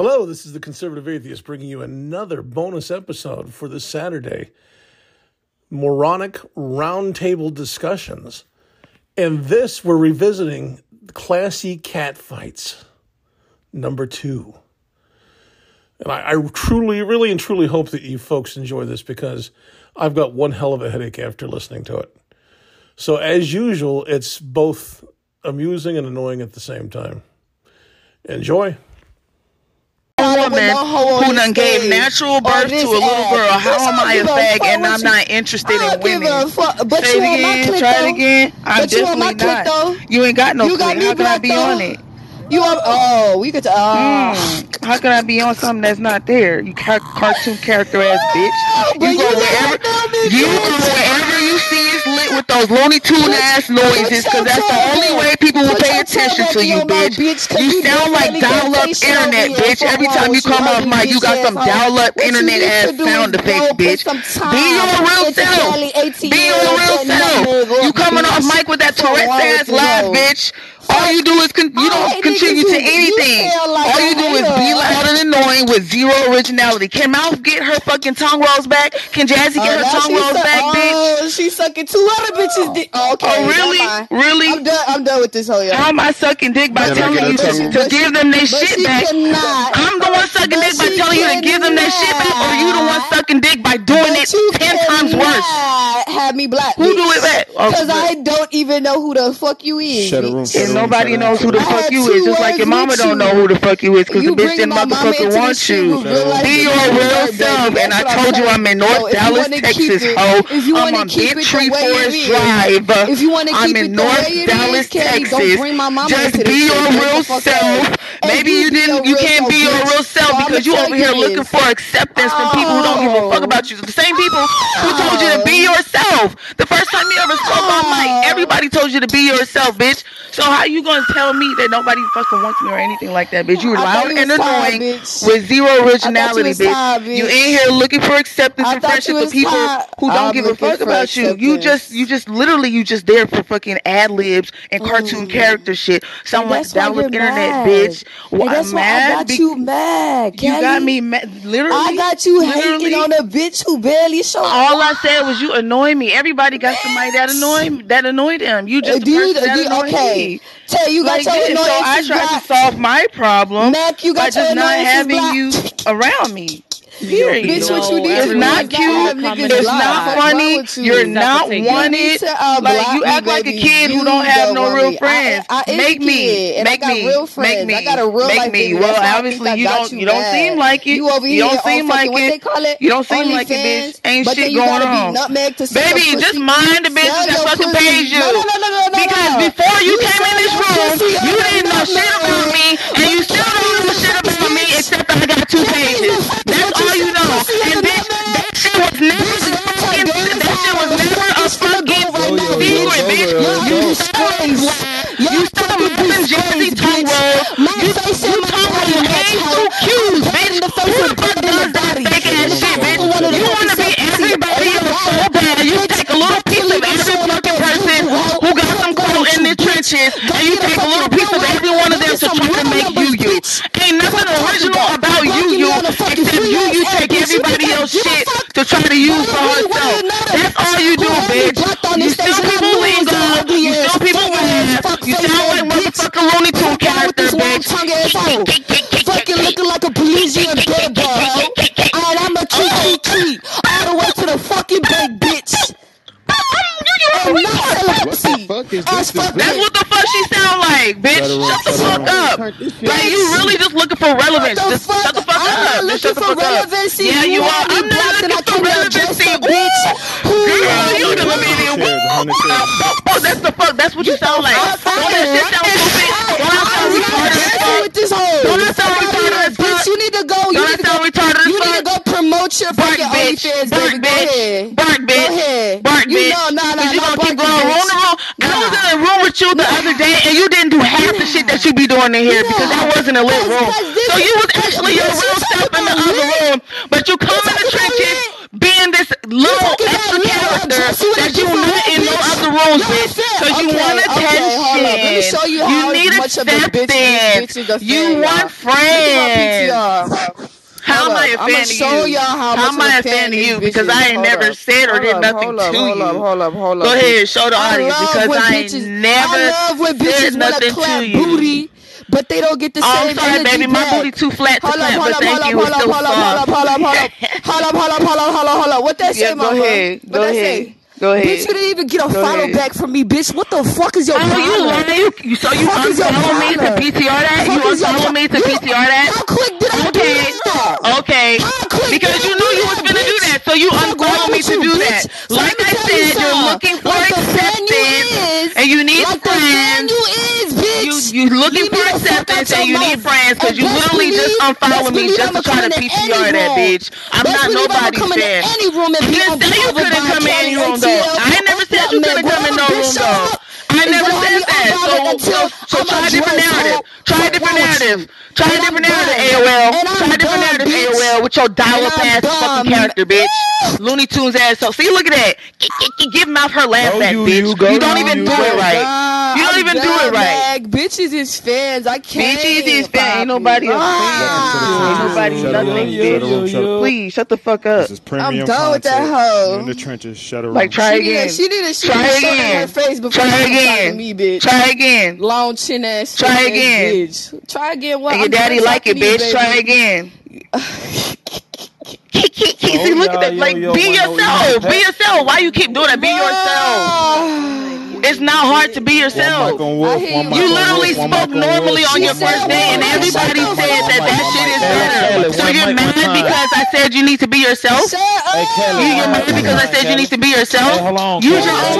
Hello, this is the Conservative Atheist bringing you another bonus episode for this Saturday. Moronic Roundtable Discussions. And this, we're revisiting Classy Cat Fights, number two. And I, I truly, really, and truly hope that you folks enjoy this because I've got one hell of a headache after listening to it. So, as usual, it's both amusing and annoying at the same time. Enjoy. Woman who done gave natural birth to a little girl. How am I a fag and I'm not interested in women? But Say you it again. Try it again. I'm definitely not. You ain't got no You got me How can I be on it? You are oh we could uh, Mm, how can I be on something that's not there? You car- cartoon character ass bitch. You you go wherever you go wherever you see is lit with those Looney Tune ass noises, cause that's the only way people will pay attention to you, back in your bitch. bitch, You you sound like dial-up internet, bitch. Every time you come off mic, you got some dial-up internet ass sound effects, bitch. Be your real self. Be your real self. You coming off mic with that Tourette's ass laugh, bitch. All you do is con- you don't contribute to who- you anything. like All you do is be loud and annoying with zero originality. Can Mouth get her fucking tongue rolls back? Can Jazzy get Oh, her tongue rolls suck- back, oh, bitch? Oh, she sucking two other bitches. Oh, dick. Oh, okay, Oh, really? Really? I'm done. I'm done with this whole. How am I sucking dick by But telling you but to, she- to give them their shit she back? cannot. I'm the one sucking But dick by she telling you to give them their shit back, or you the one sucking dick by doing But it you ten times worse? Have me black. Who do it back? Oh, Because. I don't even know who the fuck you is. Shut a room, bitch. shut a And room, nobody shut a room, knows who the fuck you is, just like your mama don't know who the fuck you is, because the bitch bring didn't my mama motherfucking into want you. with real life Be your real self, and I told you. I'm in North Dallas, Texas, it- ho. I'm on keep it Big the Tree Forest Drive. if you wanna I'm in North Dallas, is, Kelly, don't Texas. bring my mama Just be your real self. Maybe you you didn't. You can't be your real self because you over here looking for acceptance from people who don't give a fuck Oh. about you. The same people who told you to be oh. yourself. The first time you ever spoke on mic, everybody told you to be yourself, bitch. So how you gonna tell me that nobody fucking wants me or anything like that, bitch? You were loud and annoying bitch. with zero originality, was bitch. tired, You bitch. in here looking for acceptance I and friendship with people tired. who don't I'm give a fuck about you. You just, you just literally, you just there for fucking ad libs and cartoon character shit. Mm. That's why you're internet, mad. bitch. Well, that's I'm why I mad. got be- you mad, you got me mad. Literally, I got you hating on a bitch who barely showed up. All I said was you annoy me. Everybody got somebody that annoy that annoyed them. You Uh, just do the you, person that do you- okay. me. Tell you got Like your this. So I tried blocked. to solve my problem Mac, you got by just not having blocked. you around me. Period. Bitch, what you need it's not cute. not have niggas It's not funny. you? You're not take it. You wanted. like you act like a kid who don't have no real friends. Make me, make me, real friends. make me, I got a real friend. make me. Well, That's obviously you don't. you don't seem like it. You over You don't seem like it. they call it? You don't seem like it, bitch. Ain't shit going on. Be nutmeg to sell Baby, just mind the business Sell that fucking pays you. No, no, no, no, no, no, Because before you, came in this room, you didn't know shit about me, and you still don't know shit about me, except I got two pages. That's all. And bitch, that shit was never a fucking, that shit was never a fucking secret, bitch. You go. stole, you stole Muffin Jazzy tongue roll. You, you tongue roll ain't two Q's, bitch. Who the fuck does that fake ass shit, bitch? You wanna be everybody else so bad. You take a little piece of every fucking person who got some coal in the trenches, and you take a little piece of every one of them to try to make you you. Ain't nothing original about you you, except you you take everybody else shit to try to use for herself. That's all you do, bitch. You steal people lingo. You steal people laugh. You sound like motherfucking Looney Tune character, bitch. Fucking looking like a Belizean dead boy. And I'm a treat, treat, treat. All the way to the fucking bank, bitch. And not celebrity. fuck is oh, this? That's what the fuck she sound like, bitch. Shut her up, Shut the fuck up. up. Turn this shit Like you really just looking for relevance. Just shut the fuck I'm up. not Just looking shut the for fuck up. relevancy. Yeah, You you are. I'm not blocked and I looking for came out just relevancy. bitch. Who girl, you you? the comedian. Shares, a hundred shares. Oh, that's the fuck. That's what you sound like. Don't that shit sound stupid? Don't that sound retarded as Go fuck? with this hoe. Don't that sound retarded Bitch, you need to go. You Don't need that to go. sound retarded You need to go promote your Bark, fucking bitch. OnlyFans, baby. Go bitch. ahead. Bark, bitch. Go ahead. Bark, You know, nah, nah, nah, room. I was in a room with you the other day, and you didn't do half the shit that you be doing in here because that wasn't a lit room. So you was actually your real self in the other room, but you come in the trenches being this little extra? Character dress you in a that you not in no other rooms. I'm Cause you want attention. Let me show you how need much of a bitch this acceptance. bitch is a You want y'all. Look at my friends. PTR. am I offending show you? y'all how How am I fan offending you? Because I ain't never up. said or Hold did up, nothing hold up, to hold you. Up, hold up, hold up. Go ahead, show the I audience love because when I bitches, ain't never I love when bitches clap to you. booty, but they don't get the Oh, same I'm sorry, energy baby. My booty too flat to Hold clap, hold but up, hold up, hold up, hold up, hold up, hold up, hold up, hold up, hold up, hold up, hold up, hold up. What that Yeah, say, go mama? ahead. What Go that ahead. say? Go ahead. Bitch, you didn't even get a Go follow ahead. back from me, bitch. What the fuck is your Oh, you problem? lying? You, you so you Fuck unfollow me to problem? PTR that? You Fuck is your unfollow me to pro- you- PTR that? How quick did I do Okay. that? Okay. How quick Because did you knew you was gonna do that, so you Fuck unfollow me to do bitch? that. So Like I tell you said, you're looking for like the fan you acceptance, and you need like the fan friends. you is, bitch. You you looking Leave for acceptance and you need friends because you best literally just believe- unfollow me believe just I'ma try to into PTR that bitch. I'm not believe I'ma nobody's come into fan. any room and You didn't say you couldn't by come in Kelly any room ATL, though. I never said you couldn't come in no bitch room though. I never said that. So so so try a different narrative. Try a different narrative. Try a different narrative. AOL. Try a different narrative. AOL, with your dial up ass fucking character, bitch. Looney Tunes ass. So see, look at that. Give mouth her laugh Go back, you, bitch. you, don't even do it right. God, You don't I'm even do it right. Mag. Bitches is fans. I can't. Bitches is fan. Ain't Poppy. nobody a fan. Ah. Ain't nobody Shut nothing, shut the room, bitch. shut the room. Please shut the fuck up. This is premium done with that hoe. You're in the trenches. Shut a room. Like try She need, again. a, she need a, she Try need in again. her face before Try she come talk to again. me, bitch. Try again. Long chin ass. Try again. Bitch. Try again. What? And your I'm daddy like it, talking to bitch. Try again. See, Oh, look at that. Like, be yourself. Be yourself. Why you keep doing that? Be yourself. It's not hard to be yourself. Wolf, I hear one you. You literally Wolf, spoke mic on normally on your first said day, and everybody said that that shit is better. So you're mad because I said you need to be yourself? Shut up. Hey, Kelly, You, you're mad because I said you need to be yourself? Hey, hold on, Use Kelly. your own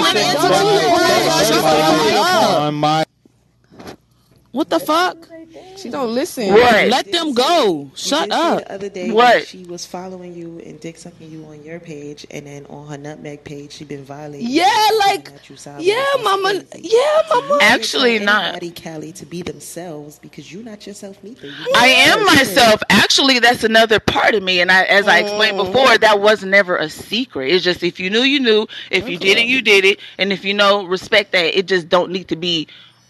What the fuck? She don't listen. What? Let them go. Shut you did say up. The other day What? she was following you and dick sucking you on your page, and then on her nutmeg page, she been violating. Yeah, like- saying that you silent. Yeah, mama. Yeah, mama. Actually not. Anybody, Callie, to be themselves because you're not yourself neither. You I am myself. Actually, that's another part of me. And I, as I explained mm-hmm. before, that was never a secret. It's just if you knew, you knew. If you didn't, you did it. And if you know, respect that. It just don't need to be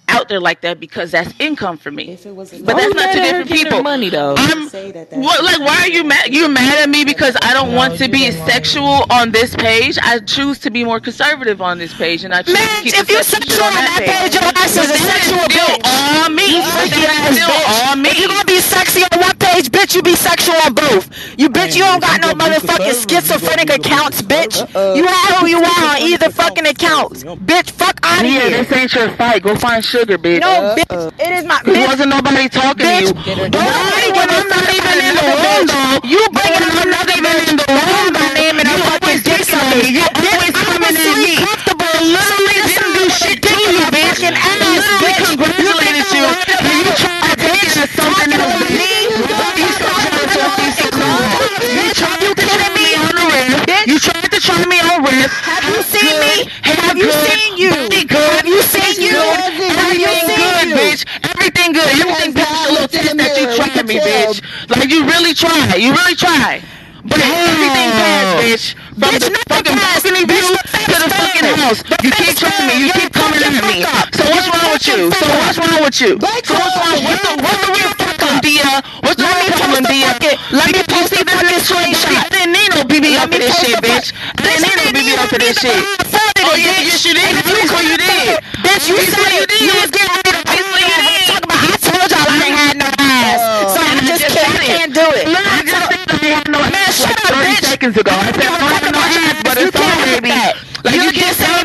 out there like that because that's income for me. If it was But that's not two different people. money though. I'm say that what like why are you mad You're mad at me because I don't want to be sexual on this page? I choose to be more conservative on this page and I choose to Man, keep if the you sexual shit sexual on that page, your ass is a sexual still bitch. on me. You But freaky that's still bitch. on me. If you gonna be sexy on one page, bitch, you be sexual on both. You bitch, you don't got no motherfucking schizophrenic accounts, bitch. You are who you are on either fucking accounts. Bitch, fuck out of Yeah, here. this ain't your fight. Go find sugar, bitch. No, bitch, it is my There bitch. wasn't nobody talking to you. Bitch, don't when I'm not even in the room, though. You bring it up, I'm not even in the room by naming a fucking dick sucker. You always coming at me. comfortable. Literally didn't do shit to you, bitch. And Literally congratulated you. And you tried to take it as something else, bitch. You so jealous of me, so cool. You tried to try me on the riff. You tried to try me on riff. Have you seen me? Have you seen you? Have you seen you? Everything good, bitch. Everything good. Everything past little test that you tried me, bitch. Like you really try. You really try. But everything passed, bitch. From the fucking balcony view to the fucking house. You keep trying me. You keep coming at me. So what's wrong with you? So what's wrong with you? So what's wrong? What's the what's the real problem, Dia? What's the real problem, Dia? Let me post the fucking screenshot. I didn't need no BB up for this shit, bitch. I didn't need no BB up for this shit. Oh yeah, yes you did. Obviously you did. Bitch, you said you did. You was getting rid of Obviously you did. Talk about. I told y'all I ain't had no ass, so I just can't. I can't do it. I just said I had no ass. Man, shut up, 30 seconds ago. I said I don't have no ass, but it's all baby. Like you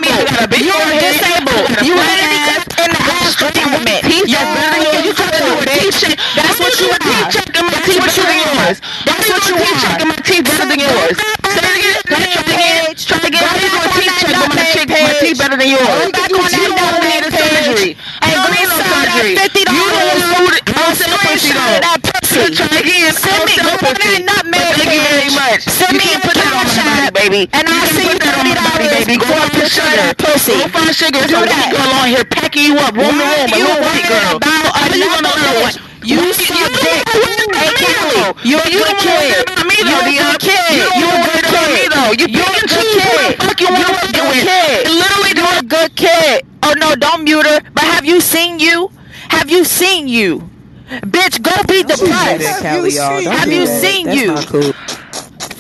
me you got a big You're forehead, disabled. you You got a literally fat got in the ass treatment. You're that's than. You to do a teeth check. That's what you and my teeth better than yours. That's what you teeth check and my teeth better than yours. Say it again. Try again. Try again. How you gonna teeth check but my my better than yours? Go back on that a nutmeg surgery. You don't need no surgery. $50 You don't want to I'll sell pussy screenshot though. of that pussy. Try again. Send me- go on that nutmeg Thank you very much. Send me your put that on my body, baby. and You I'll can see put that on my body, $30 baby. Go a up to sugar. pussy. Go find sugar. It's a white girl on here packing you up, room to room. A you little white girl. How you gonna learn what? You you suck don't dick. know what about Hey, me, Kelly, though. you a good don't know kid. what about me, You though, a Dia. good kid. You don't You know a what good me, kid. though. You You pick a and good choose who the kid. fuck you You want a to fuck good with. kid. Literally, You a good kid. Oh no, don't mute her. But have you seen you? Have you seen you? Bitch, go beat the press. Kelly, y'all. Have you that. seen That's you?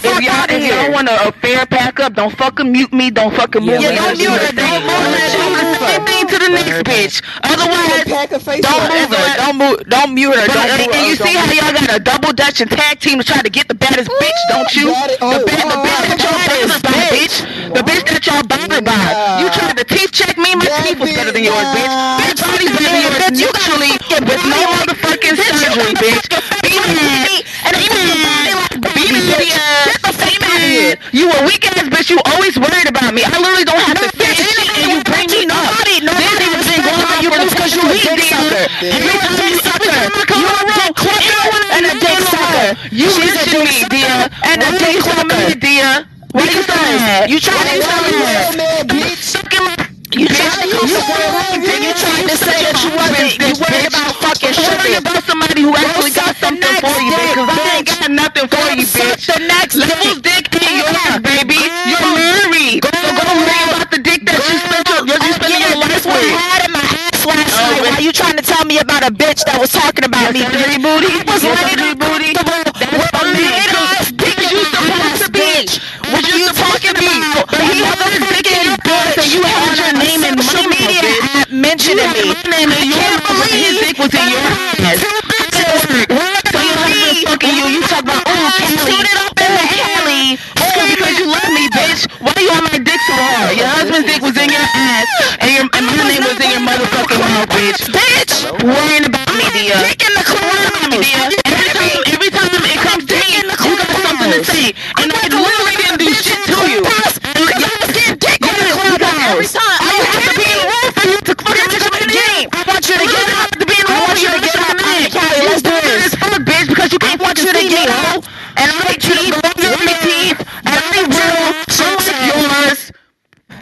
Not cool. Fuck If y'all, outta if here. y'all want a, a uh, fair pack up, don't fucking mute me. Don't fucking move Yeah, me. don't mute her, don't move her. Do the same thing to the next bitch. Otherwise, Pack a face don't move her. Don't move. Don't mute her. Don't move her. And you see how y'all got a double dutch and tag team to try to get the baddest bitch, don't you? The, Oh, ba- the oh, bitch that y'all bothered by, bitch. The bitch that y'all bothered by. You tried to teeth check me. My teeth was better than bitch, yours, bitch. Bitch, body's better than yours. You got Naturally, with no motherfucking surgery, bitch. Be mad. And Be you mad. Be Get mad. the fuck Be outta here. You a weak ass bitch. You always worried about me. I literally don't have to say shit, and you bring me up. Nobody, nobody you was been going on you for the move because you a dick sucker. You're a dick you sucker. every time I You're a dick clucker and a dick sucker. You mention dick me, sucker dear, and a dick sucker, sucker. dear. Why you mad? You tried to tell you me so that. mad? man. You tried to You Then you tried to say that you wasn't, you worried about fucking Worry about somebody who actually got something for you, bitch. Cause I ain't got nothing for you, bitch. the next Levels dick. ain't yours, baby. Girl. You're married. So go worry about the dick that you spent your, you spending your life what I had in my ass last Oh, night. Why you trying to tell me about a bitch that was talking about me? Yes, dirty booty. I was laid dirty booty. That's with a made ass dick Because you supposed to be. bitch. What you talking about? But he had a dick in your ass and you had your name in my media app mentioning me. had my name in your can't but his dick was in your ass. Two bitches. So your husband fucking you. You talk about, oh, Kelly. Shoot it up in Oh, the air. Kelly. It's because you love me, bitch. Why you on my dick so hard? Your husband's dick was in your ass, and your and my name was in your motherfucking mouth, bitch. Bitch. Worrying about me, dear. Dick in the Worrying about me, dear. Every time, every time it comes to me, you got something to say, and I literally didn't do shit to you. Y'all get dick in the clubhouse. Every time, Are I you have to be in the room for you to fucking Get mention in my the name. game. I want you to get I up. have to be in the I room want for you you to to get mention up. my name. Callie, let's do stupid this. as fuck, bitch, because you can't want fucking you to see get me, up. hoe. And I like teeth, white teeth, and I ain't real, unlike yours.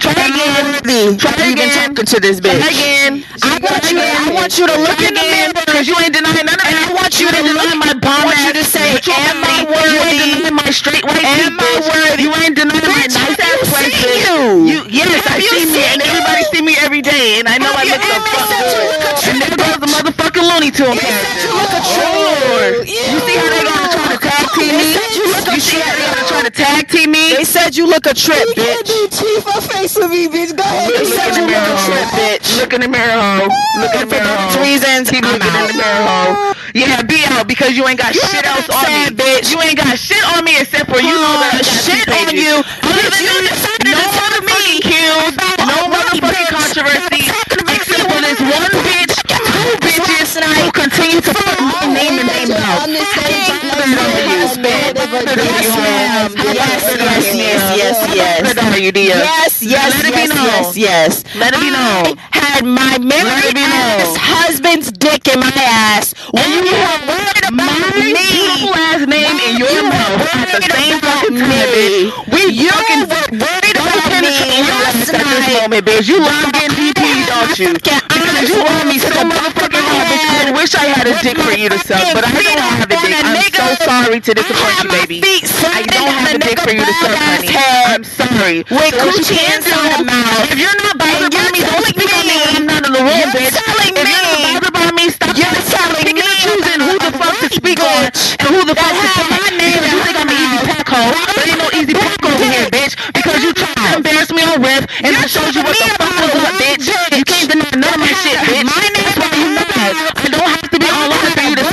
Try again. Try You've been again. talking to this bitch. Try again. I want you to, I want you to look in the mirror. Because you ain't denying none of that. And I want you to ain't look- denying my bomb I want you ass to say, bitch. am I You ain't worthy? denying my straight white Am teeth, I bitch. worthy? You ain't denying my Bitch, nice have ass you place, seen bitch. you? You, yes, I Have you see me, seen and you? everybody see me every day, and I know I you- look so and they fuck said you good. look a And there goes the motherfucking Looney Tune character. you look a Oh, trip. Lord. You see how they gotta try to tag team me? They said you look a You see how they trip. gotta try to tag team me? They said you look a trip, You can't bitch. do teeth or face with me, bitch. Go ahead. They and said say you look a trip, bitch. Look in the mirror, hoe. Look in the For mirror, those reasons, Keep I'm looking in the mirror, hoe. Yeah, be out because you ain't got shit else on I'm me, bitch. You ain't got shit on me except for you know that got shit on you. Other Bitch, you decided no to tell me motherfucking kills, no a white motherfucking controversy, except for this one bitch, two bitches who continue to put my name in their mouth. On this stage, How like, better are you? I know they were How better are you, Yes, hoe? ma'am. How Yes, yes, yes, yes, yes. better are you, dear? Yes, yes, Let it be yes, known. yes, yes. Let it be known. Had my Let it married be known. ass husband's dick in my ass. When you were worried about my me. beautiful ass name in your mouth at the same about fucking time, me. bitch. We You fucking were worried don't about me penetrate your last ass at this night. moment, bitch. You love getting DP, don't you? Fucking Because you want me so motherfucking hard, bitch. I wish I had a dick for you to suck, but I don't have a dick. I'm so sorry to disappoint you, baby. I don't have a dick for you to suck, honey. I'm sorry. With So coochie inside the mouth. If you're not bothered by you're me, don't speak on me when I'm not in the room, you're bitch. telling If you're not bothered by me, stop You're telling me choosing who the fuck to speak on and who the fuck to had talk. my name Because you think I'm an easy pack hoe. There ain't no easy pack over here, bitch. Because you tried to embarrass me on Riff and I showed you what the fuck was up, bitch. You can't deny none of my shit, bitch. That's why you know. I don't have to be online for you to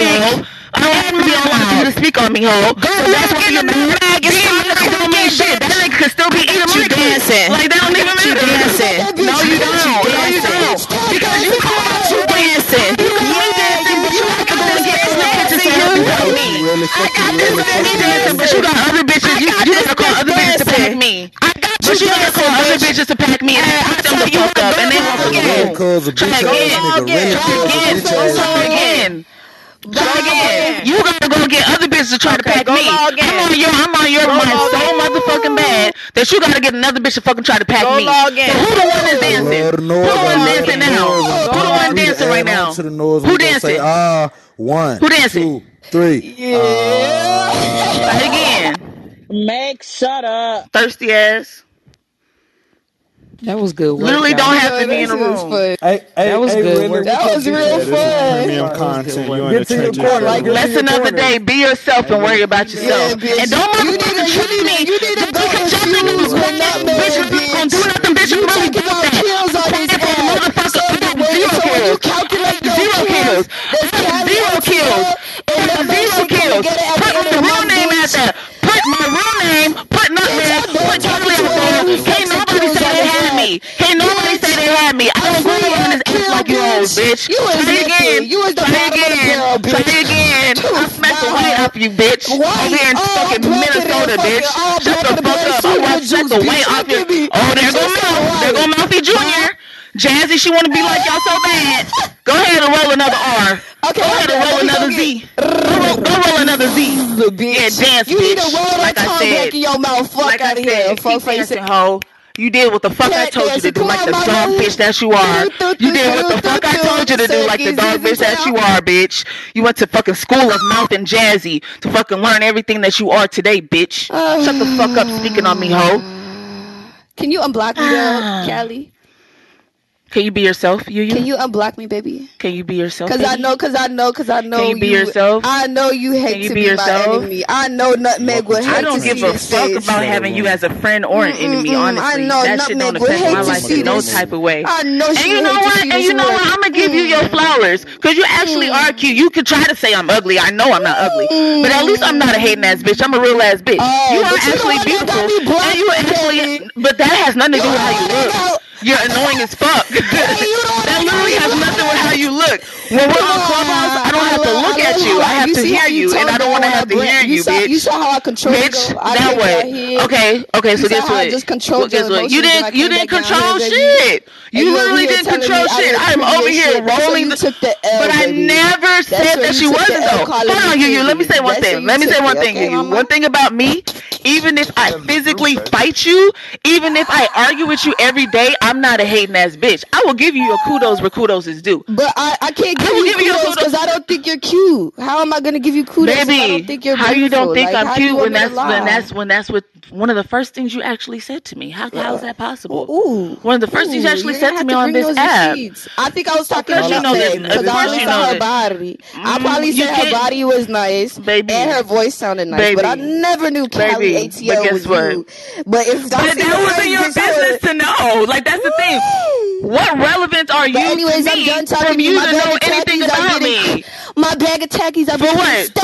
speak on me, hoe. I don't have to be you to speak on me, hoe. So that's why you're mad. Being mad don't mean shit. That nigga could still be eating You my dancing. Like that don't even You dancing. No, you don't. No, you don't. Because you You dancing. you dancing, but you have to go and get other bitches to help you help me. Really, I got this baby dancing, but you got other bitches. You, you gotta call other bitches to pack me. I got you But you gotta call other bitches to pack me and Hey, put I them tell the you fuck what, up and then go walk again. again. Try again. Try again. Try again. Try again. You gotta go get other bitches to try to pack go me. log in. I'm on your, I'm on your Go mind so in. motherfucking bad that you gotta get another bitch to fucking try to pack Go me. log in. So who the one that's dancing? Who the one dancing now? Who the one dancing right now? To the noise, Who we gonna Say, dancing? ah, one, Who dancing? two, three. Try again. Meg, shut up. Thirsty ass. That was good. Work, Literally, don't have to be in a room. Fun. Hey, hey, that was hey, good. That was real fun. Premium content. You in the trenches. Corner, like, That's day. Be yourself and worry about yourself. Yeah, and don't motherfucking try me. You need to go and jump in to bitches. Bitch, you not gonna do nothing. Bitch, you really did that. Kills on his ass. So when you calculate those zero kills, I have zero kills. I have zero kills. Put the real name out there. Put my real name. Put nothing. Put chocolate out there me. Can't nobody say they had me. I was going on this ass like you old bitch. You was Try again. You was the Try again. Girl, bitch. Try again. I smacked the way up you bitch. Over here in fucking Minnesota, bitch. Shut the fuck up. I want to the weight off you. Oh, there go Mouth. There go Mouthy Jr. Jazzy, she want to be like y'all so bad. Go ahead and roll another R. Okay, go ahead and roll another Z. Go roll, another Z. Yeah, dance, bitch. You need to roll that like tongue back in your mouth. Fuck like out of here. Fuck face it. hoe. You did what the fuck I told you to do, like the dog bitch that you are. You did what the fuck I told you to do, like the dog bitch that you are, bitch. You went to fucking school of mouth and jazzy to fucking learn everything that you are today, bitch. Shut the fuck up speaking on me, hoe. Can you unblock me, girl, ah. Callie? Can you be yourself, you? Can you unblock me, baby? Can you be yourself? Because I know, because I know, because I know. Can you be you, yourself? I know you hate you to be, be my enemy. I know Nutmeg will hate I don't give a fuck face. about having you as a friend or an mm-mm, enemy. Honestly, I know that don't affect my life in no type of way. I know. She and you know what? And you know what? I'm gonna give mm. you your mm. flowers because you actually mm. are cute. You could try to say I'm ugly. I know I'm not ugly, mm. but at least I'm not a hating ass bitch. I'm a real ass bitch. Oh, you are actually beautiful, and you actually. But that has nothing to do with how you look. You're annoying as fuck. That literally has nothing with how you look. When we're on Clubhouse, I don't have to look at you. I have to hear you, and I don't want to have to hear you, you saw, bitch. You saw how I control bitch, I that way. Okay, okay. So guess what? I just control? You didn't. You didn't control shit. You literally didn't control shit. I'm over here rolling the. But I never said that she wasn't though. Hold on, you. You. Let me say one thing. Let me say one thing. You. One thing about me, even if I physically fight you, even if I argue with you every day, I I'm not a hating ass bitch. I will give you your kudos where kudos is due. But I, I can't give, I you, give kudos because I don't think you're cute. How am I gonna give you kudos? Baby, I don't think you're beautiful? how you don't think like, I'm cute when that's when that's when that's what one of the first things you actually said to me. How yeah. how's that possible? Ooh, one of the first ooh, things you actually said to me on this app. I think I was talking about know that. Of course you know her body. I probably said her body was nice, baby, and her voice sounded nice, but I never knew Callie ATL was you. But if that wasn't your business to know, like that's that's the thing. What relevance are but you? Anyways, I'm done talking from you to know anything about me. My bag of tackies. I've been what?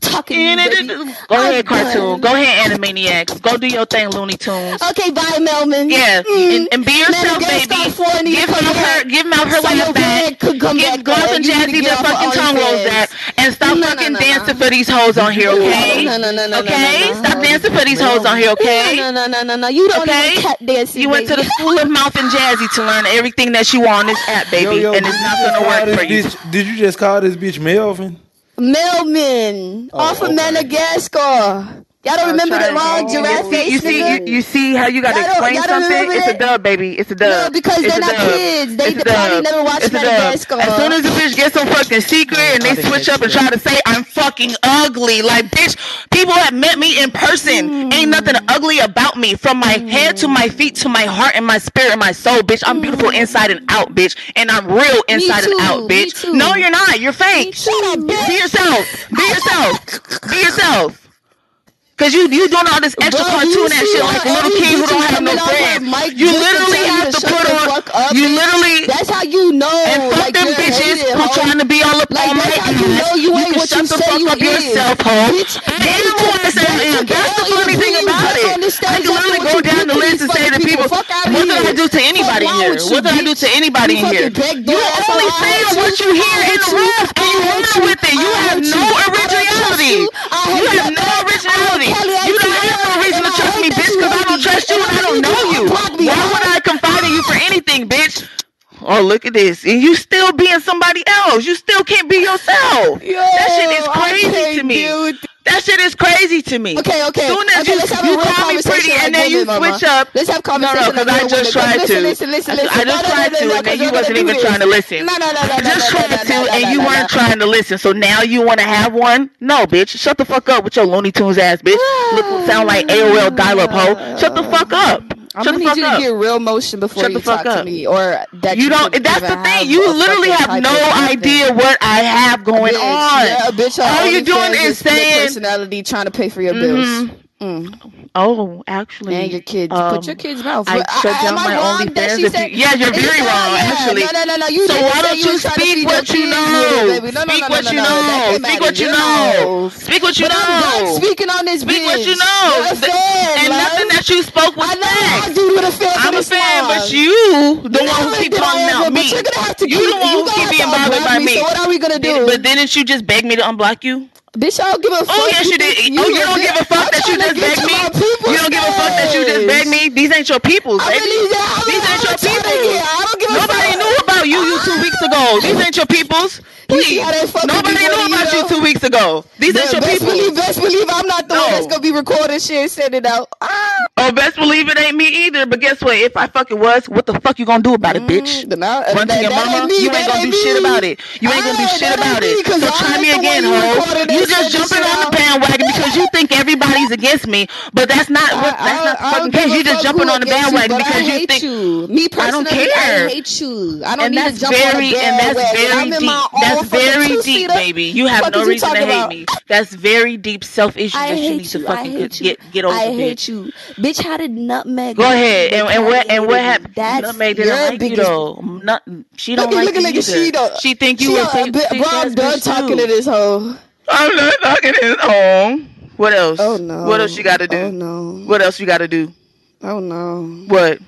talking to you. Go ahead, cartoon. Go ahead, Animaniacs. Go do your thing, Looney Tunes. Okay, bye, Melman. Yeah, mm. and, and, be yourself, Man, baby. Give him her, give him out her so life back. Could give Garth and Jazzy their fucking tongue rolls back, and stop no, fucking no, no, dancing for these hoes on here, okay? No, no, no, no, Okay, stop dancing for these hoes on here, okay? No, no, no, no, no. You don't okay? dancing. You went to the school of mouth and Jazzy to learn everything that you want on this app, baby, and it's not gonna work for you. Did you just call this bitch Melvin? Mailman oh, off of. Madagascar. Y'all don't remember the long giraffe face? You see, you, you, see how you got to explain something? It's a dub, baby. It's a dub. No, because it's they're not dub. kids. They probably never watched Madagascar. As soon as the bitch gets some fucking secret and they switch up and try to say I'm fucking ugly, like bitch, people have met me in person. Mm. Ain't nothing mm. ugly about me. From my mm. head to my feet to my heart and my spirit and my soul, bitch. I'm mm. beautiful inside and out, bitch. And I'm real inside and out, bitch. No, you're not. You're fake. Shut bitch. Be yourself. Be yourself. Be yourself. Cause you you doing all this extra Bro, cartoon and shit like little kids who don't have no friends. You literally have to put on. You literally. That's how you know. And fuck like them bitches who trying to be all up like, on my ass. You know you, you ain't can what shut you the fuck up yourself, hoe. I am what That's the funny thing about it. I can literally go down the list and say to people, what did I do to anybody here? What did I do to anybody in here? You only saying what you hear in the room. reality. You don't have no reason to trust me, bitch, because I don't trust you and I don't know you. Why would I confide in you for anything, bitch? Oh, look at this. And you still being somebody else. You still can't be yourself. Yo, that shit is crazy to me. That shit is crazy to me. Okay, okay. Soon as okay, you, let's have a you real call me conversation pretty and then you women, mama. switch up. Let's have No, no, conversation because I just women. tried Listen, to. listen, listen, listen. I No, just no, tried no, to, no, and then you wasn't even this. trying to listen. No, no, no, no, I just no, no, tried to, and you weren't trying to listen. So now you want to have one? No, bitch. Shut the fuck up with your Looney Tunes ass, bitch. Look, sound like AOL dial-up hoe. Shut the fuck up. I'm Shut gonna need you up. to get real motion before Shut you talk up. to me, or that you, you don't. That's the thing. You literally have no idea what I have going bitch. on. Yeah, bitch. All you're doing is saying personality, trying to pay for your mm-hmm. bills. Mm-hmm. Mm. Oh, actually, and your kids. Um, put your um, kids' mouth. I shut down I, my OnlyFans. You, yeah, you're very wrong. Yeah, actually, no, no, no, no. You so why don't you speak what you know? Speak what you know. Speak what you know. Speak what you know. Speaking on this. Speak bitch. what you know. You're fan, and love. nothing that you spoke was I know facts. I do. I'm a fan, love. but you, the one who keep calling out me. You're gonna have to. The one who keep being bothered by me. So what are we gonna do? But didn't you just beg me to unblock you? Bitch, I don't give a oh, fuck. Oh, yes, you did. You oh, you don't give a fuck that you just begged me. You don't give a fuck that you just begged me. These ain't your people. Baby. Really, I, these ain't your people. I don't give Nobody fuck. knew about you you two weeks ago. These ain't your peoples. Please. Nobody knew about you, know. you two weeks ago. These are your best people. Believe, best believe I'm not the no. one that's gonna be recording shit and sending out. Ah. Oh, best believe it ain't me either. But guess what? If I fucking was, what the fuck you gonna do about it, mm, bitch? Mm, nah, Run that, to your mama. Me, you ain't gonna do me. shit about it. You ain't gonna do ah, shit about it. So try me again, ho. You just jumping on the bandwagon because you think everybody's against me, but that's not what. That's not fucking case. You just jumping on the bandwagon because you think. Me personally, I don't care. I hate you. I don't need to jump on the bandwagon. I'm in my own that's very deep, baby. You have no reason to about? hate me. That's very deep self issue that you need to fucking get, get, get over. I hate bitch. you, bitch. How did nutmeg? Go ahead and, and what and what happened? That's nutmeg didn't like biggest... you though. Not, she don't look, like look, look, She don't. She think you. She a, bro, I'm done talking to this hoe. I'm not talking to this hoe. What else? Oh no. What else you got to oh, do? Oh no. What else you got to do? Oh no. What?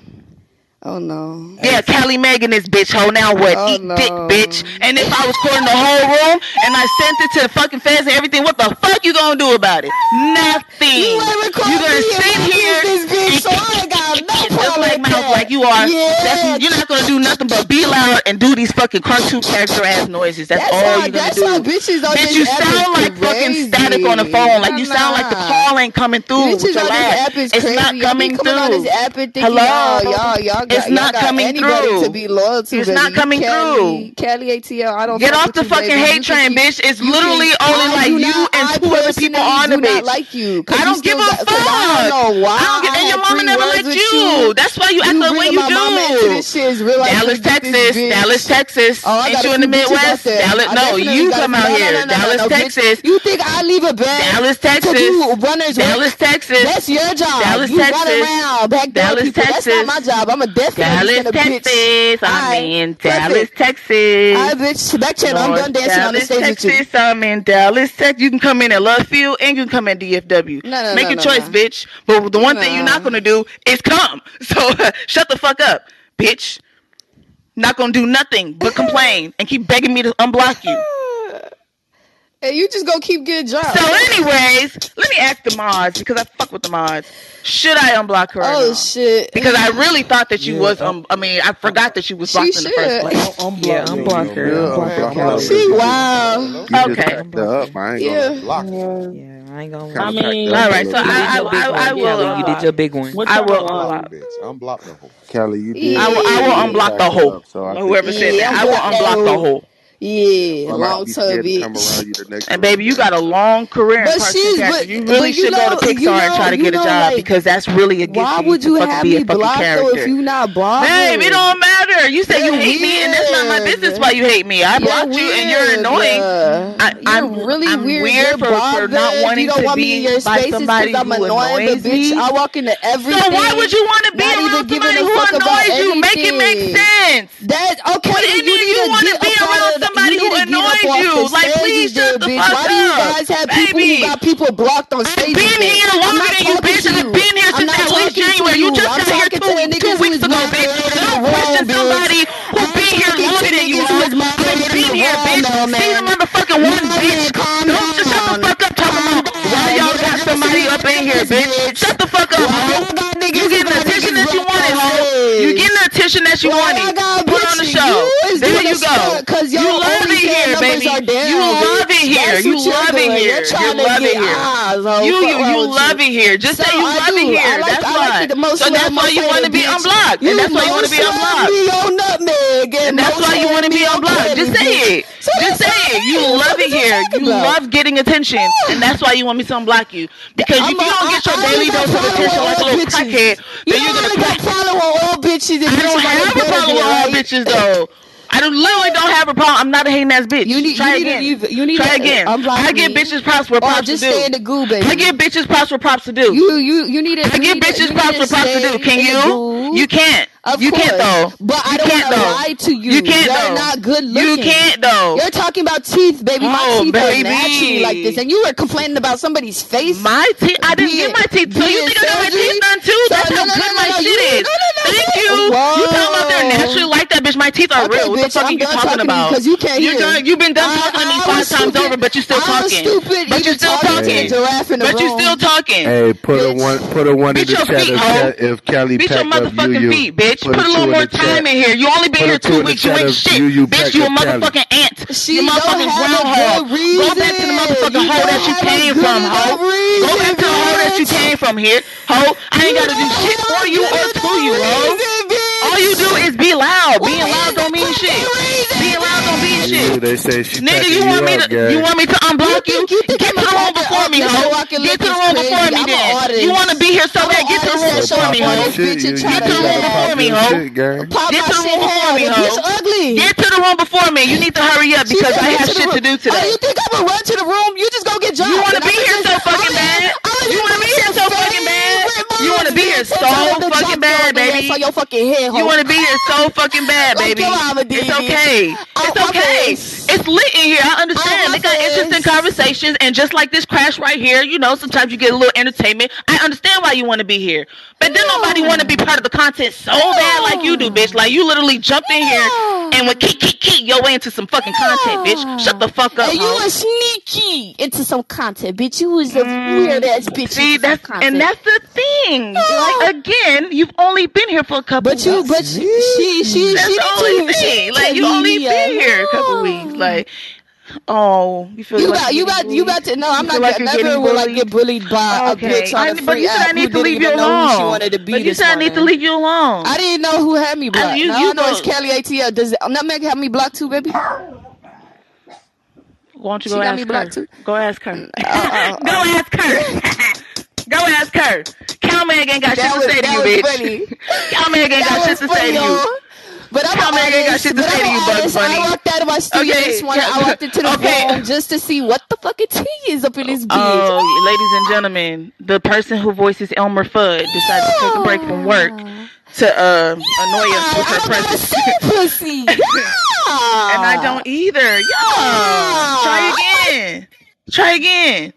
Oh no. Yeah, Callie Megan this bitch hoe now what? Oh, Eat no. dick bitch. And if I was caught the whole room and I sent it to the fucking feds and everything, what the fuck you gonna do about it? Nothing. You ain't gonna sit here this bitch, so I got no just like mouth like you are. Yeah. That's, you're not gonna do nothing but be loud and do these fucking cartoon character ass noises. That's, that's all you gonna that's do. How bitches are bitch, you sound like crazy. fucking static on the phone. Like you sound like the call ain't coming through. Bitches with your laugh. It's crazy. not coming through. Hello, y'all, y'all it's not coming through. To be loyal to, it's baby. not coming Kelly, through. Kelly ATL, I don't get off the fucking baby. hate train, bitch. It's literally can, only like you and two other people on the bitch. Like you, I don't give a fuck. I don't know why. I don't get, and your mama never let you. That's why you act the way you do. Dallas, Texas, oh, Dallas, Texas. Ain't you in the Midwest? Dallas, no, you come out here, Dallas, Texas. You think I leave a bag? Dallas, Texas. Runners, Dallas, Texas. That's your job. Dallas, Texas. Run around, back Dallas, Texas. That's not my job. I'm a Dallas, Texas. I'm in Dallas, Texas. All right, bitch. Back channel. I'm done dancing Dallas, on the stage Texas, with you. I'm in Dallas, Texas. You can come in at Love Field and you can come in DFW. No, no, Make no, your no, choice, no. bitch. But the one thing you're not going to do is come. So shut the fuck up, bitch. Not going to do nothing but complain and keep begging me to unblock you. Hey, you just gonna keep getting jobs. So, anyways, let me ask the mods because I fuck with the mods. Should I unblock her? Oh not? shit! Because I really thought that you yeah, was. Um, I mean, I forgot that she was blocked in the first place. I'm, I'm yeah, unblock her. Yeah, unblock her. She wow. You okay. Up. I ain't yeah. Block yeah. yeah, I ain't gonna. I mean, all right. So I, I, I, I will. Yeah, you did uh, your big one. I will unblock. The hole, Kelly. You did. I will. I will unblock the hole. Whoever said that, I will unblock the hole. Yeah, long time bitch. And baby, you got a long career. But she's but, you really but you should know, go to Pixar you know, and try to get know, a job like, because that's really a gift. Why would you, you have me blocked though if you not blocked? Babe, it don't matter. You say you hate me, and that's not my business why you hate me. I blocked weird, you, and you're annoying. Yeah. I, I'm you're really I'm weird, weird for, for, not wanting to want be in your by somebody I'm who annoys me. I walk into everything. So why would you want to be around somebody who annoys you? Make it make sense. That okay? What do you want to be around somebody? somebody who annoys you. Like, please shut the bitch. fuck Why up. Why do you guys have people Baby. who got people blocked on stage? I've been here longer than you, bitch. I've been here since at least January. You just got here two, weeks ago, bitch. Don't question somebody who's been here longer than you are. I've been here, bitch. See the motherfucking one, bitch. Don't just shut the fuck up talking about why y'all got somebody up in here, bitch. Shut the fuck up, hoe. You getting the attention that you wanted, hoe. You getting competition that you well, wanted. God, Put on the show. You there you go. Because you love it here, baby. You love it here. You love it here. You love it here. You you you love it here. Just say you love it here. That's why. So that's why you want to be unblocked. And that's why you want to be unblocked. And that's why you want to be unblocked. Just say it. Just say it. You love it here. You love getting attention, and that's why you want me to unblock you. Because if you don't get your daily dose of attention like a little crackhead, then you're gonna follow all bitches. I don't have a problem with all bitches though. I don't, literally don't have a problem. I'm not a hating ass bitch. You need, try you again. A, you need try a, again. I'm I give bitches props for oh, props just to do. Stay in the goo, baby. I give bitches props for props to do. You you you need it. I give bitches props for props to do. Can you? You can't. Of you course. can't though. But I don't want to lie to you. You can't You're though. not good looking. You can't though. You're talking about teeth, baby. My oh, teeth baby. are naturally like this, and you were complaining about somebody's face. My teeth. I didn't get my teeth. So you think I got my teeth my teeth are okay, real. What bitch, the fuck I'm are you talking, talking about? Because you can't you're hear. Done, you've been done I, talking I, to me five stupid. times over, but you're still I talking. Stupid. But you're still talking. Giraffe in but you're still talking. Hey, put bitch. a one, put a one beat in the chat feet, if, if Kelly Bitch, your motherfucking you, feet, bitch. Put, put a little more time in here. You only been here two weeks. You ain't shit, bitch. You a motherfucking ant. She you motherfucking groundhog. Go back to the motherfucking hole that you came from, hoe. Go back to the hole that you came from here, hoe. I ain't gotta do shit for you or to you, hoe all you do is be loud. Well, Being loud don't mean shit. Being loud don't mean shit. They say she Nigga, you, you want up, me to guys. you want me to unblock you? you? you get to the room before me, ho. Get to the room before me, then. You want to be here so bad? Get to the room before me, ho. Get to the room before me, ho. Get to the room before me, ho. Get to the room before me. You need to hurry up because I have shit to do today. You think I'm gonna run to the room? You just go get jobs. You want to be here so fucking bad? You want to be here so want to be here so fucking bad, baby. So your fucking head. Ho. You want to be here so fucking bad, baby. it's okay. Oh, it's okay. It's lit in here. I understand. They got oh, interesting conversations, and just like this crash right here, you know, sometimes you get a little entertainment. I understand why you want to be here, but then nobody want to be part of the content so bad like you do, bitch. Like you literally jumped in here and went kick kick kick your way into some fucking content, bitch. Shut the fuck up. And you were sneaky into some content, bitch. You was a mm. weird ass bitch. See, that's and that's the thing. Like again, you've only been here for a couple. But you, weeks. but she, she, she, That's she the only thing. Like you only yeah. been here a couple weeks. Like. Oh, you feel you like got, you got you got to no. I'm not like never getting will I get bullied by okay. a bitch on I, the But you said I need to leave you alone. She wanted to be but you said morning. I need to leave you alone. I didn't know who had me blocked. I, you, now I know, it's Kelly ATL. Does Nutmeg have me blocked too, baby? Why don't you go she ask me her? Too? Go ask her. Mm, uh, uh, uh, go ask her. Go ask her. Cowman ain't got that shit was, to say to you, bitch. Cowman ain't got shit to say to you. But I'm Cowman ain't got shit to say to you, Bug Bunny. I walked out of my studio okay. this morning. I walked into the okay. room just to see what the fucking tea is up in this oh, bitch. Oh, ladies and gentlemen, the person who voices Elmer Fudd decided to take a break from work ah. to uh, annoy us with her presence. pussy. yeah. and I don't either. Yeah. yeah. Try ah. again. Try again.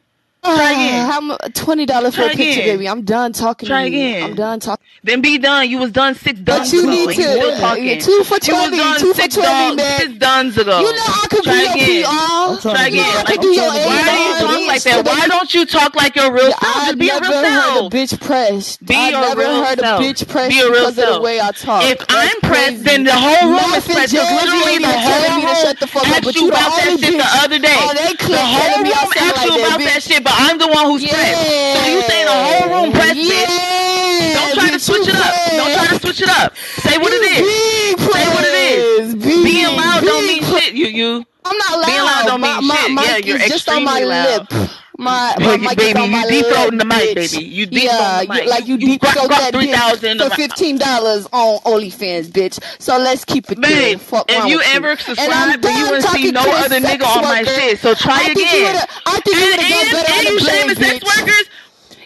Try uh, again. I'm twenty dollars for Try a picture, again. baby. I'm done talking. Try to you. again. I'm done talking. Then be done. You was done six duns ago. But you need to you talking. two for twenty. Two for twenty, man. Six duns ago. You know I could Try be again. your PR. Try again. You know I could like, do your Why do you talk like that? Why don't you talk like your real self? Just be a real self. Bitch press. Be I your never real heard self. A bitch press be your real because self. Of the way I talk. If That's I'm pressed, then the whole room is pressed. Because literally the whole room asked you about that shit the other day. Oh, the whole room asked you about that shit, but I'm the one who's yeah. pressed. So you say the whole room pressed yeah. Bitch. Don't try to switch it up. Don't try to switch it up. Say what it is. Say what it is. Being loud don't mean shit, you you. I'm not loud. Being loud don't mean my, shit. My, my yeah, you're extremely loud. Lip my, my mic baby, on my you the mic, baby. You yeah, the mic. You, like you, you defroat that three thousand for fifteen dollars on OnlyFans, bitch. So let's keep it babe. If you ever subscribe, but you won't see no other nigga on my shit. So try again. I think you would have and better. And you shaming sex workers.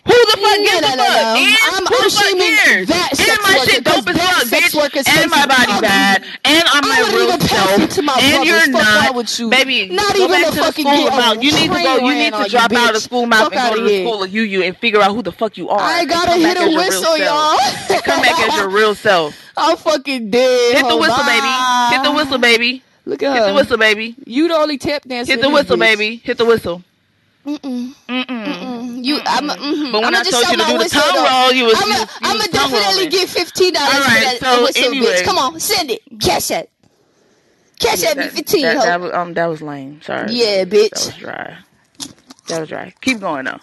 Who the fuck gives no, no, fuck? No, and I'm, who I'm the fuck cares? That and my worker, shit dope as fuck, bitch. And my body bad. And I'm my real self. And you're not, you. baby. Not go even back to the school mouth. You need to go. You need to drop out of school mouth and go to the school of you you and figure out who the fuck you are. I gotta hit a whistle, y'all. Come back as your real self. I'm fucking dead. Hit the whistle, baby. Hit the whistle, baby. Look at Hit the whistle, baby. You the only tap dancer. Hit the whistle, baby. Hit the whistle. Mm-mm. Mm-mm. Mm. You, I'm. Mm-hmm. But when I'ma I told you to do the tongue though. roll, you was I'ma, you, you I'ma definitely rolling. get fifteen dollars All for right, that so whistle, anyway. bitch. Come on, send it. Cash it. Cash at me That, 15, that, ho. that was um that was lame. Sorry. Yeah, that was, that was dry. That was dry. Keep going though.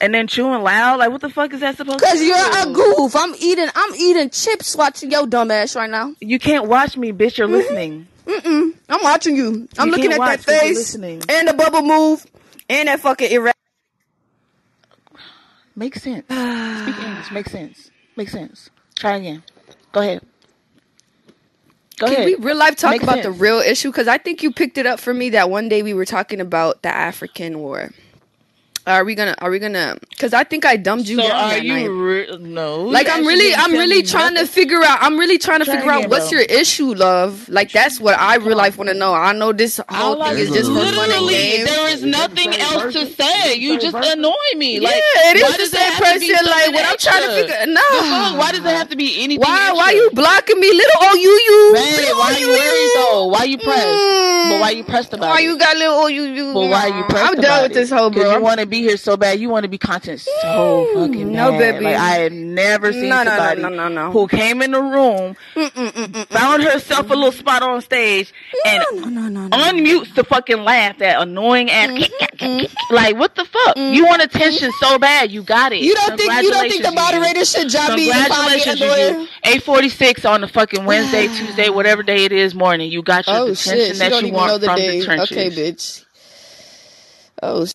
And then chewing loud. Like what the fuck is that supposed to Cause do? you're a goof. I'm eating. I'm eating chips watching your dumb ass right now. You can't watch me, bitch. You're Mm-hmm. listening. Mm-mm. I'm watching you. I'm You looking can't at watch that 'cause you're face listening. and the bubble move and that fucking erect. Makes sense. Speak English. Makes sense. Makes sense. Try again. Go ahead. Go Can ahead. we real life talk Makes about the real issue? Because I think you picked it up for me that one day we were talking about the African war. Are we gonna? Are we gonna? Because I think I dumbed you So down are you re- no? Like I'm really, I'm really me trying to figure out. I'm really trying to Try figure out what's bro. your issue, love. Like that's what I real life want to know. I know this whole All thing is just for fun literally, there is nothing else to say. You just annoy me. Like, yeah, it why is the same have to be person. Like something what I'm trying to figure. The No. Why does it have to be anything? Why? extra? Why you blocking me, little oh you you? Man, why you worried though? Why you pressed? Mm. But why you pressed about Why you got little oh you you? But why you pressed I'm done with this whole bro. You I'm- want to be here so bad. You want to be content so fucking no, bad. baby. Like I have never seen No, somebody no, no, no. who came in the room, mm, mm, mm, found herself a little spot on stage, and unmutes to fucking laugh. That annoying ass. Mm-hmm, mm-hmm, Like what the fuck? You want mm-hmm. attention so bad. You got it. You don't think you don't think the moderator should drop me if I get Congratulations, you. Eight forty six on the fucking Wednesday, Tuesday, whatever day it is morning. You got your Oh attention that you want from the trenches. Okay, bitch. Oh,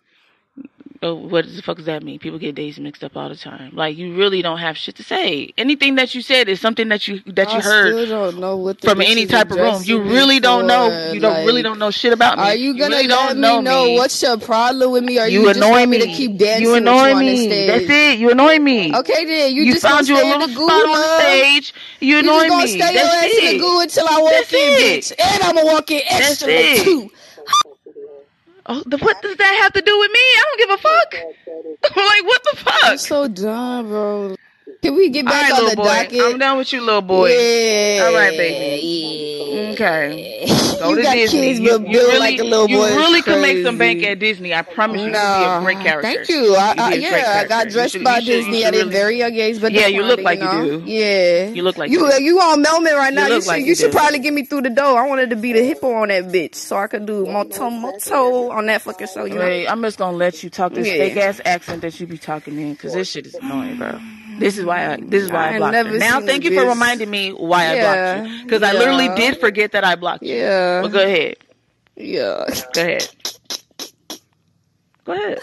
Oh, what the fuck does that mean? People get days mixed up all the time. Like you really don't have shit to say. Anything that you said is something that you that you heard still don't know what the from any type of room. You really don't know. You don't really don't know shit about me. Are you gonna really let don't me know know me. what's your problem with me? Are you you, just annoy me to keep dancing you with annoy on me. stage? That's it. You annoy me. Okay, then you, You, just found you a little spot on the stage. You You annoy me. stay your That's ass in the it. goo until I walk That's in, it. bitch. And I'm gonna walk in extra too. Oh, the, what does that have to do with me? I don't give a fuck. like what the fuck? I'm so dumb, bro. Can we get back right, on the little boy. docket? I'm done with you, little boy. Yeah. All right, baby. Okay. Go you to got Disney. kids, you, but you really, like a little you boy. It's really can make some bank at Disney. I promise you, you'd be a great character. thank you. I, I, be yeah, I got dressed should- by should- Disney should at a really- very young age, but Yeah, you look like you know? do. Yeah, You look like you. you do. You on Melman right now? You, look should, like you you should probably get me through the door. I wanted to be the hippo on that bitch, so I could do moto moto on that fucking show. You know? Wait, I'm just gonna let you talk this Yeah. fake ass accent that you be talking in, cause this shit is annoying, bro. This is why I, this is why I I, blocked never her. Now, thank a you for reminding me why I blocked you, cause I literally did forget that I blocked you. Yeah, But go ahead, yeah. go ahead, go ahead.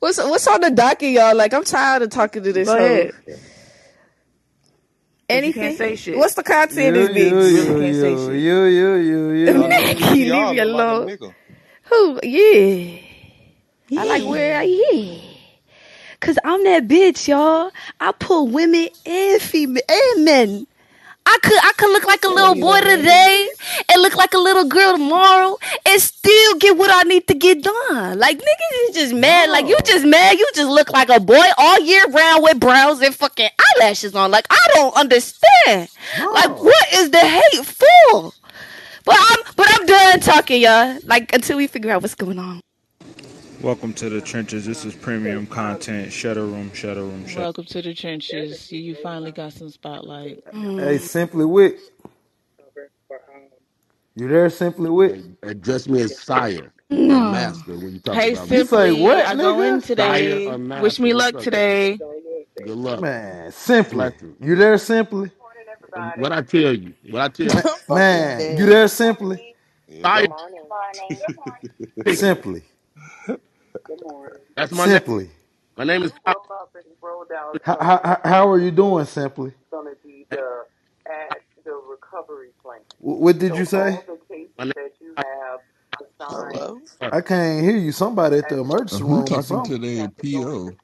What's what's on the docket, y'all? Like I'm tired of talking to this. Go hoe. ahead. Anything? say shit. What's the content of this bitch? you, can't you, you, you, you, you. Nicky, leave me alone. Who? Yeah. I like where I yeah. Cause I'm that bitch, y'all. I pull women and female and men. I could I could look like a little boy today and look like a little girl tomorrow and still get what I need to get done. Like niggas is just mad. Like you just mad. You just look like a boy all year round with brows and fucking eyelashes on. Like I don't understand. Like what is the hate for? But I'm but I'm done talking, y'all. Like until we figure out what's going on. Welcome to the trenches. This is premium content. Shutter room, shutter room, shutter. Welcome to the trenches. You, you finally got some spotlight. Hey, Simply Wick. You there, Simply Wick? Address me as sire, No. master. When you talk Hey, about me. You say simply, what, I go nigga? in today. Fire? Wish me luck today. Good luck. Man, Simply. You. You there, Simply? Um, what I tell you? What I tell you? Man, you there, Simply? Fire. Simply. That's my name. Simply. My name is. Fire. How, how, how are you doing, Simply? Wh- What did you say? My name. Hello? I can't hear you. Somebody at the Uh, emergency who room or talking to something. their PO?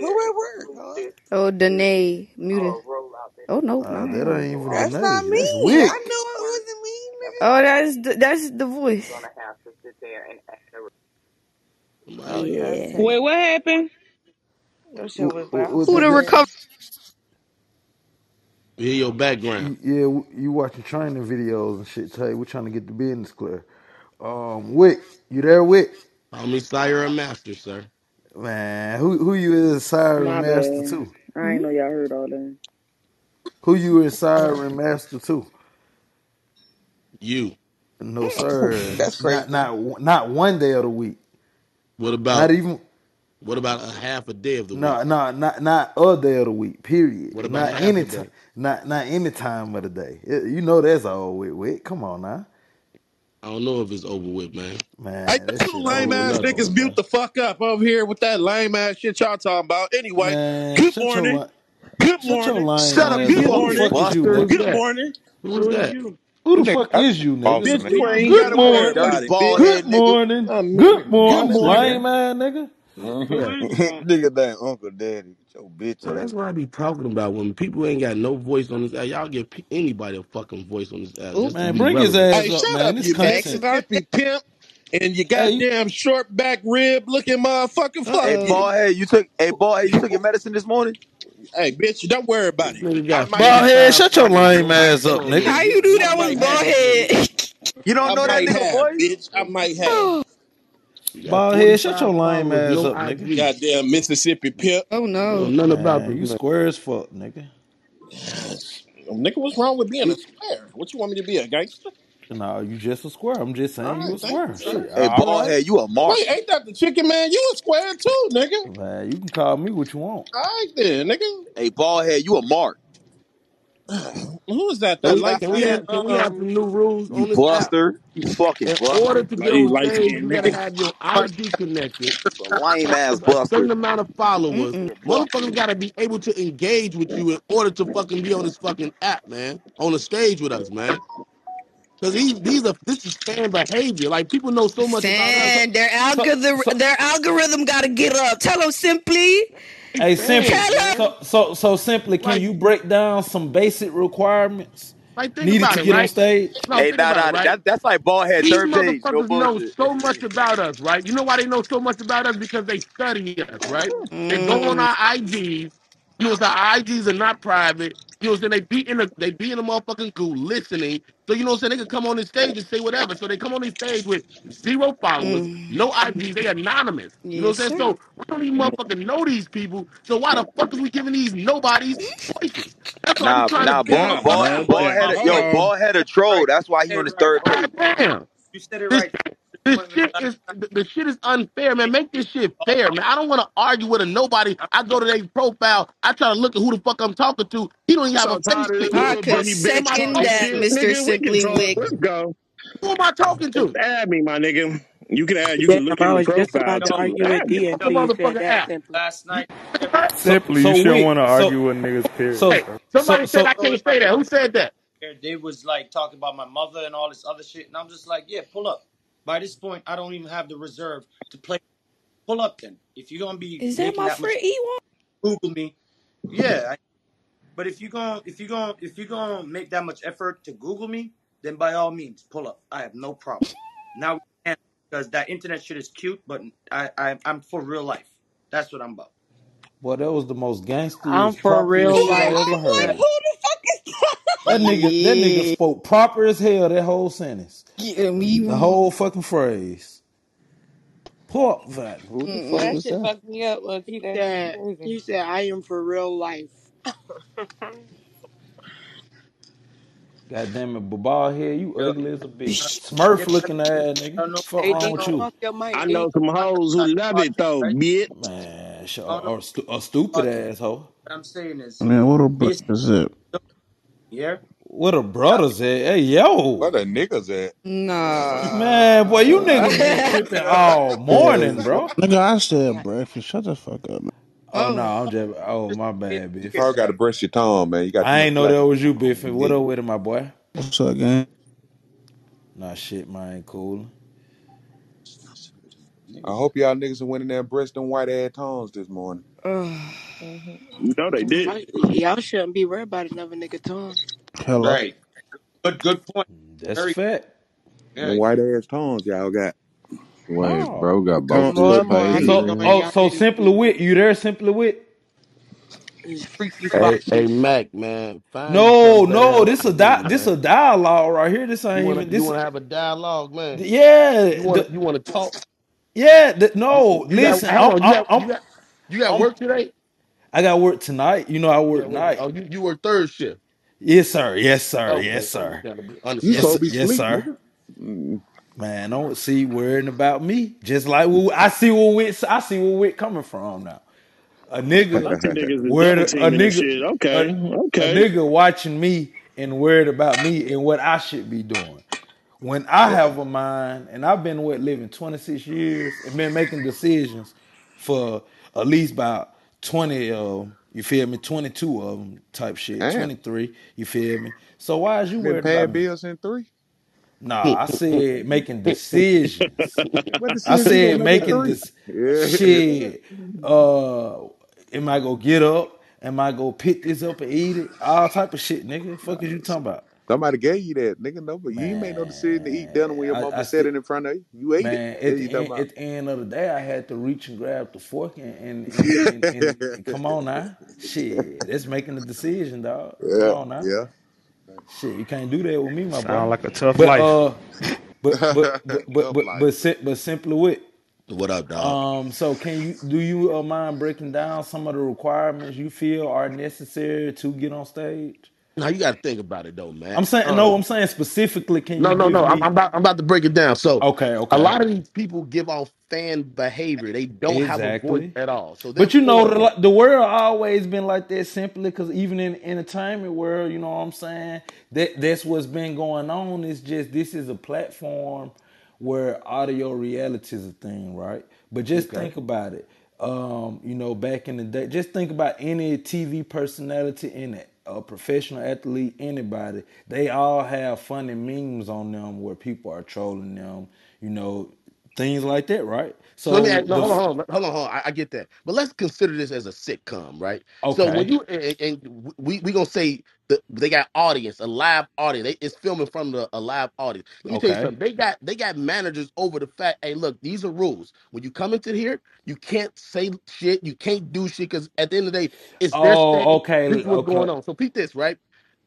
Who at work? Huh? Oh, Danae muted. Oh no, Uh, no. that ain't even That's the not name. me. That's I Wick. knew it wasn't me. nigga. Oh, that's the, that's the voice. Oh, yeah. Wait, what happened? That shit was Wh- wh- Who the that- recover? Hear your background. Yeah, w- you watching training videos and shit. Tell you, we're trying to get the business clear. Um, Wick, you there, Wick? Call me sire or master, sir. Man, who who you is Siren My Master bad. too? I ain't know y'all heard all that. Who you is Siren Master too? You. No sir, That's not crazy. not not one day of the week. What about Not even what about a half a day of the week? no no not not a day of the week. Period. What about Not half any time. Not not any time of the day. It- you know that's all with with. Come on now, I don't know if it's over with, man. Hey, man. y'all That two lame Over with over ass niggas old mute boy. the fuck up over here with that lame ass shit y'all talking about. Anyway, Man, good shut your morning. Good morning. Shut up, ass you Good up. Who the fucking morning. fuck is you, buster. Who is nigga? Good that? morning. Who is that? Who the fuck is you, nigga? Bitch, you ain't Good morning. about it, bitch. Good morning. I'm Good muting. Good morning, morning. lame ass nigga. Uh-huh. Nigga that Uncle Daddy. Get your bitch So that's ass. what I be talking about. When people ain't got no voice on this app, y'all give pe- anybody a fucking voice on this app Oop, just to Man, be bring his relevant. ass Hey, up, shut man. up, This you facts content. about. Mississippi pimp and you Hey, you- goddamn short back rib looking motherfucker. Fuck Hey, you. oh. bald head, you took hey bald head, you took your medicine this morning? Hey, bitch, don't worry about it. nigga got bald head, shut your lame No ass up, nigga. nigga. How you do I that fuck was might out of bald head? You don't I know that might nigga, have, boy? bitch. I might have. You got Bald head, shut your lame followers, ass no up, nigga. IG. Goddamn Mississippi pimp. oh You know no. nothing about Man, this you man. square as fuck, nigga. Nigga, what's wrong with being a square? What you want me to be, a gangster? No, you just a square. I'm just All saying you right, a thank you, square. sir. Shit, Hey, all bald right. head, you a mark. Wait, ain't that the chicken man? You a square too, nigga. Man, you can call me what you want. All right then, nigga. Hey, bald head, you a mark. Who is that? Can That we light can we skinned have can we have um some new rules You on this app? buster. You fucking In order to get lady on light stage, skinned you gotta nigga. have your IG connected. A lame have ass a certain amount of followers. Mm-mm. You buster. Motherfuckers gotta be able to engage with you in order to fucking be on this fucking app, man. On the stage with us, man. Cause these these are this is fan behavior. Like people know so much about us. Fan, their algorithm, so, their algorithm got to get up. Tell them simply. Hey, simply. Tell them. So, so, so simply, can Like you break down some basic requirements like think needed about to it, get on stage? No, Hey, think nah, it, nah, right? that, that's like bald head These third page. No motherfuckers know so much about us, right? You know why they know so much about us? Because they study us, right? They go on Mm, our IGs. You know, so our IGs are not private. You know what I'm saying? They be in the they be in the motherfucking goo listening. So you know what I'm saying? They can come on this stage and say whatever. So they come on this stage with zero followers, mm. no IGs, they anonymous. You know what I'm saying? sir. So we don't even motherfucking know these people. So why the fuck is we giving these nobodies voices? That's why we Nah, trying nah, build ball, a Nah, ball, man. fucking But ball uh, head, yo, ball head a troll. That's why he on his third God page. damn. This this shit is the the shit is unfair, man. Make this shit fair, man. I don't want to argue with a nobody. I go to their profile. I try to look at who the fuck I'm talking to. He don't even have So a face tired I picture. could bitty the fuck am bitch I second talking talking that, shit. Mr. Nigga, we Wick. Let's go. Who am I talking Just to? add me, my nigga. You can add, you Damn, can look I in the was just profile about to too. argue with Add me. D The until you said motherfucking that app. simply. So, Simply, you so shouldn't Wick, want to so, argue with niggas, period, Hey, so, bro. so, somebody said I so, can't say that. Who said that? Is that my friend Ewan? Google me. Yeah, I, but if you're gonna if you're gonna if you're gonna make that much effort to Google me, then by all means pull up. I have no problem. now because that internet shit is cute, but I I am for real life. That's what I'm like, heard. who the fuck is That nigga, that nigga spoke proper as hell. That whole sentence, Get the me. whole fucking phrase. Pork that. Who the fuck That was shit that? fucked me up, low key. That shit said crazy. said I am for real life. God damn it, ball head, you ugly as a bitch. Smurf looking ass nigga. Fuck AD, wrong with you? off your I mic, D. know some hoes who love it though, bitch. Man, sh- or, or stu- a stupid asshole. I'm saying is, Man, what a black is it? Yeah, what a brothers at? Hey yo, Where the niggas at? Nah. Man, boy, you niggas been tripping all morning, bro. Nigga, I said breakfast. Shut the fuck up, man. Oh no. I'm just. Oh my bad, bitch. You Biff. probably got to brush your tongue, man. You got too I ain't know that was you, on Biffy. What neck. up with it, my boy? What's up, gang? Nah, shit, man, cool. I hope y'all niggas are winning their breast and white ass tongues this morning. Ugh. hmm You know they did. Y'all, y'all shouldn't be worried about another nigga tongue. Hello. Right. Good. Good point. That's a fact. Them white ass tongues y'all got. Wait, Oh, bro got both Tongue, of his and more, I pages be so knowing oh, y'all so niggas simply wit, you there? Simply wit? is freaky Hey, hey, frosty. Mac, man, find No, something no, else this to a do, di- this man. a dialogue right here. This You ain't wanna even you this. wanna have a dialogue, man. Yeah, You wanna the, you wanna talk. yeah. The, You, no, you got listen, hold I'm, on. You I'm, got I'm, you got you got I'm, work today. I got work tonight. You know, I Yeah, work what, night. oh, you you work third shift. Yes, sir. Yes, sir. Okay, Yes, sir. understandable. You Yes, supposed to be yes, sleep, sir. nigga. Mm. Man, don't see worrying about me. Just like what, I see where Wit, I see where Wit coming from now. A nigga Fuck the niggas is worried, double a teaming and nigga, shit. a, Okay, a okay. nigga watching me and worried about me and what I should be doing. When I have a mind, and I've been what living 26 years and been making decisions for at least about 20 of them. You feel me? 22 of them type shit. Damn. 23. You feel me? So why is you Been worried paying about me? bills in three. Nah, I said making decisions. What I decisions you said gonna make at making this Yeah. shit. Uh, am I gonna get up? Am I gonna pick this up and eat it? All type of shit, nigga. Fuck is you talking about? Somebody gave you that, nigga. No, but you ain't made no decision to eat dinner when your I, I mama still, said it in front of you. You ate it. man. Yeah, At the end, at the end of the day, I had to reach and grab the fork and and and, and, and, and come on now, shit. That's making the decision, dog. Come yeah, on now, yeah. shit. You can't do that with me, my boy. Sound like a tough But life. uh, but but but but but life. but, sim- but simply with. What up, dog? Um, so can you do you uh, mind breaking down some of the requirements you feel are necessary to get on stage? Now you got to think about it though, man. I'm saying no, Um, I'm saying specifically. Can no, you no, give no. I'm, I'm about I'm about to break it down. So Okay, a okay, lot of these people give off fan behavior. They don't have a voice exactly. at all. So But you know, therefore, the, the world always been like that simply because even in the entertainment world, you know what I'm saying? That that's what's been going on. It's just this is a platform where audio reality is a thing, right? But just okay. think about it. Um, you know, back in the day, just think about any TV personality in it, a professional athlete, anybody. They all have funny memes on them where people are trolling them, you know, things like that, right? So let me So ask, no, the hold on, hold on, hold on, hold on. I, I get that, but let's consider this as a sitcom, right? So when okay, you and, and we we gonna say that they got audience, a live audience. They, it's filming from the, a live audience. Let me tell you okay. something. They got they got managers over the fact. Hey, look, these are rules. When you come into here, you can't say shit. You can't do shit because at the end of the day, it's their Oh, stage. okay, This is what's okay. going on. So peep this, right?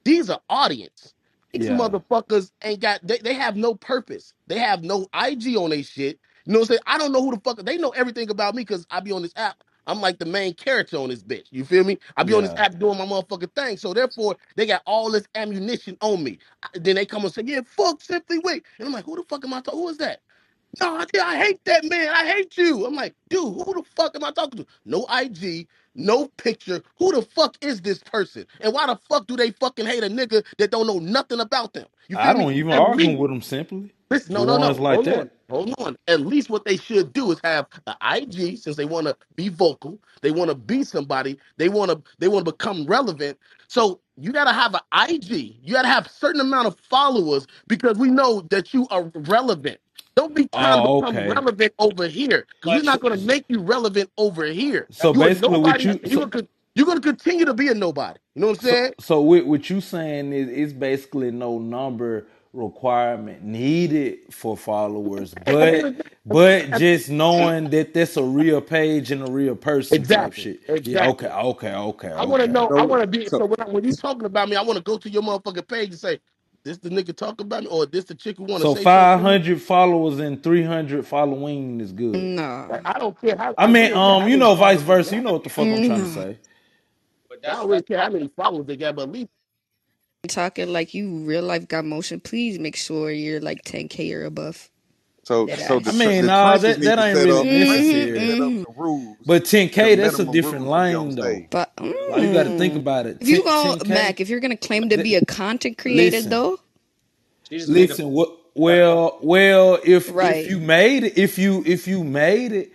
These are audience. These Yeah. motherfuckers ain't got they, they have no purpose. They have no IG on their shit. You know what I'm saying? I don't know who the fuck they know everything about me because I be on this app. I'm like the main character on this bitch. You feel me? I be on this Yeah. app doing my motherfucking thing. So therefore, they got all this ammunition on me. I- Then they come and say, "Yeah, fuck Simply Wick," and I'm like, "Who the fuck am I talking? Who is that?" No, I, I hate that man. I hate you. I'm like, dude, who the fuck am I talking to? No IG, no picture. Who the fuck is this person? And why the fuck do they fucking hate a nigga that don't know nothing about them? You I feel me? don't even At argue least with them simply. Listen, The no, no, ones no. like Hold on. Hold on. At least what they should do is have an IG since they want to be vocal. They want to be somebody. They want to they want to become relevant. So you got to have an IG. You got to have a certain amount of followers because we know that you are relevant. Don't be trying to Oh, become okay. relevant over here because we're not So, going to make you relevant over here. so You are basically, what nobody. you and so You're going to you're going to continue to be a nobody. You know what I'm so saying? so what, what you saying is it's basically no number requirement needed for followers, At the end but of the but day, just knowing that that's a real page and a real person type Exactly. shit. Yeah. Okay. Okay. Okay. I want to Okay. know. I So, want to be. so, So when, I, when you talking about me, I want to go to your motherfucking page and say, "This the nigga talk about me," or "This the chick who want to So say something five to hundred followers and three hundred following is good. Like, No. I don't care how. I I mean, don't care um, how you many know, vice followers they versa. You got. know what the fuck I'm trying to No. say. But I don't really care how many followers they got, but at least Talking like you real life got motion. Please make sure you're like 10k or above. So, That so the I mean, the nah, that that ain't set really up. The trenches need to necessary. Mm-hmm. rules, But 10K, that's a different rules to get on lane though. stage. But Like you got to think mm, about it. if you 10, go 10K. Mac, if you're gonna claim to be a content creator listen, though, listen. What? Well, well, if if you made it, if you if you made it,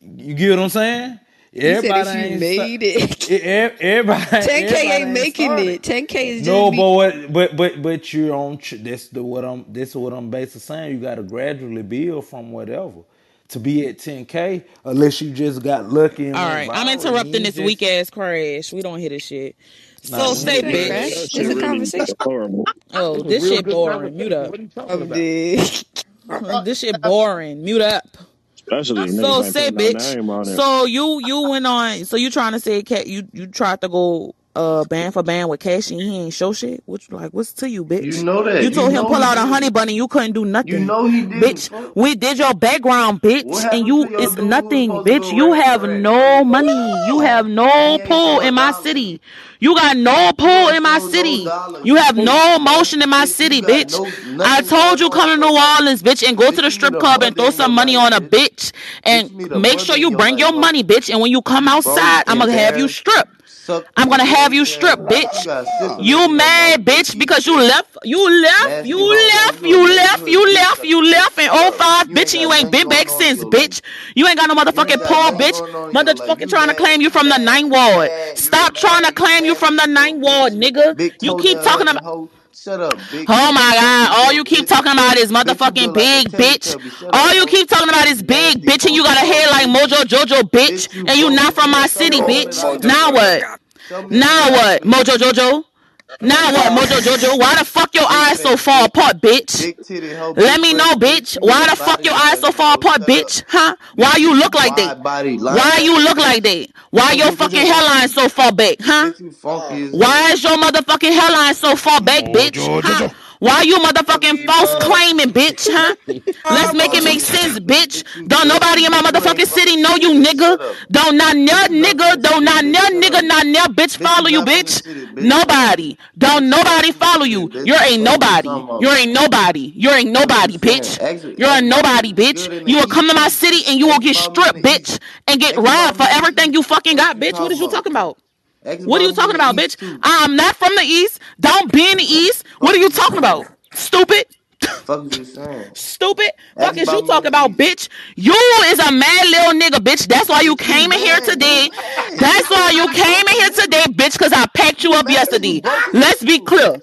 you get what I'm saying. You said if you made it, everybody 10k everybody ain't ain't making started. it. 10k is No, just but what, but but but you're on. tr- That's the what I'm. This is what I'm basically saying. You got to gradually build from whatever to be at 10k, unless you just got lucky and All I'm interrupting ain't this weak ass crash. We don't hear this shit. nah. So We say, ain't This ain't hear that Yeah, shit. that crash. shit a really conversation. horrible. oh, this shit boring. Mute up. What are you talking I'm about? dead. this shit boring. Mute up. Especially So say, bitch. name on it. So you you went on. So you trying to say, cat? You you tried to go uh band for band with Cash and he ain't show shit? Which like what's to you, bitch? You know that. You told You him pull out a honey bunny, you couldn't do nothing. You know he did. bitch. We did your background, bitch, and you it's nothing, was supposed to bitch. You have no money. You have no pull in my city. You got no pull in my city. You have no motion in my city, bitch. I told you come to New Orleans, bitch, and go to the strip club and throw some money on a bitch and make sure you bring your money, bitch. And when you come outside, I'm gonna have you strip. Suck I'm gonna have you strip, bitch. got syphilis in You mad, bitch, because you left, you left, you left, you left, you left, you left in 05, bitch, and you ain't been back going on in since, bitch. You ain't got no motherfucking paw, bitch. going on in your life. Motherfucking trying to claim you from the ninth ward. Stop trying to claim you from the ninth ward, nigga. You keep talking about. Hoe. Shut up, big. Oh my god, all you you, keep talking about is motherfucking built like a big bitch. All you keep talking about is big bitch and you got a head like Mojo Jojo bitch and you not from my city, bitch. Now what? Now what? Mojo Jojo? Now what, Mojo Jojo? Why the fuck your eyes so far apart, bitch? Big titty hoe. Let me know, bitch. bitch. Why the fuck your eyes so far apart, bitch? Huh? Why you look like that? Why you look like that? Why your fucking hairline so far back, huh? Why is your motherfucking hairline so far back, bitch? Huh? Why you motherfucking false claiming, bitch? Huh? Let's make it make sense, bitch. Don't nobody in my motherfucking city know you, nigga. Don't not near nigga. Don't not near nigga. Not near bitch follow you, bitch. Nobody. Don't nobody follow you. You ain't nobody. You ain't nobody. You ain't nobody, bitch. You're a nobody, bitch. You will come to my city and you will get stripped, bitch, and get robbed for everything you fucking got, bitch. What is you talking about? What are you talking about, bitch? I'm not from the east. Don't be in the east. What are you talking about? Stupid. Fuck you saying? Stupid. Fuck is you talking about, bitch? You is a mad little nigga, bitch. That's why you came in here today. That's why you came in here today, bitch, because I packed you up yesterday. Let's be clear.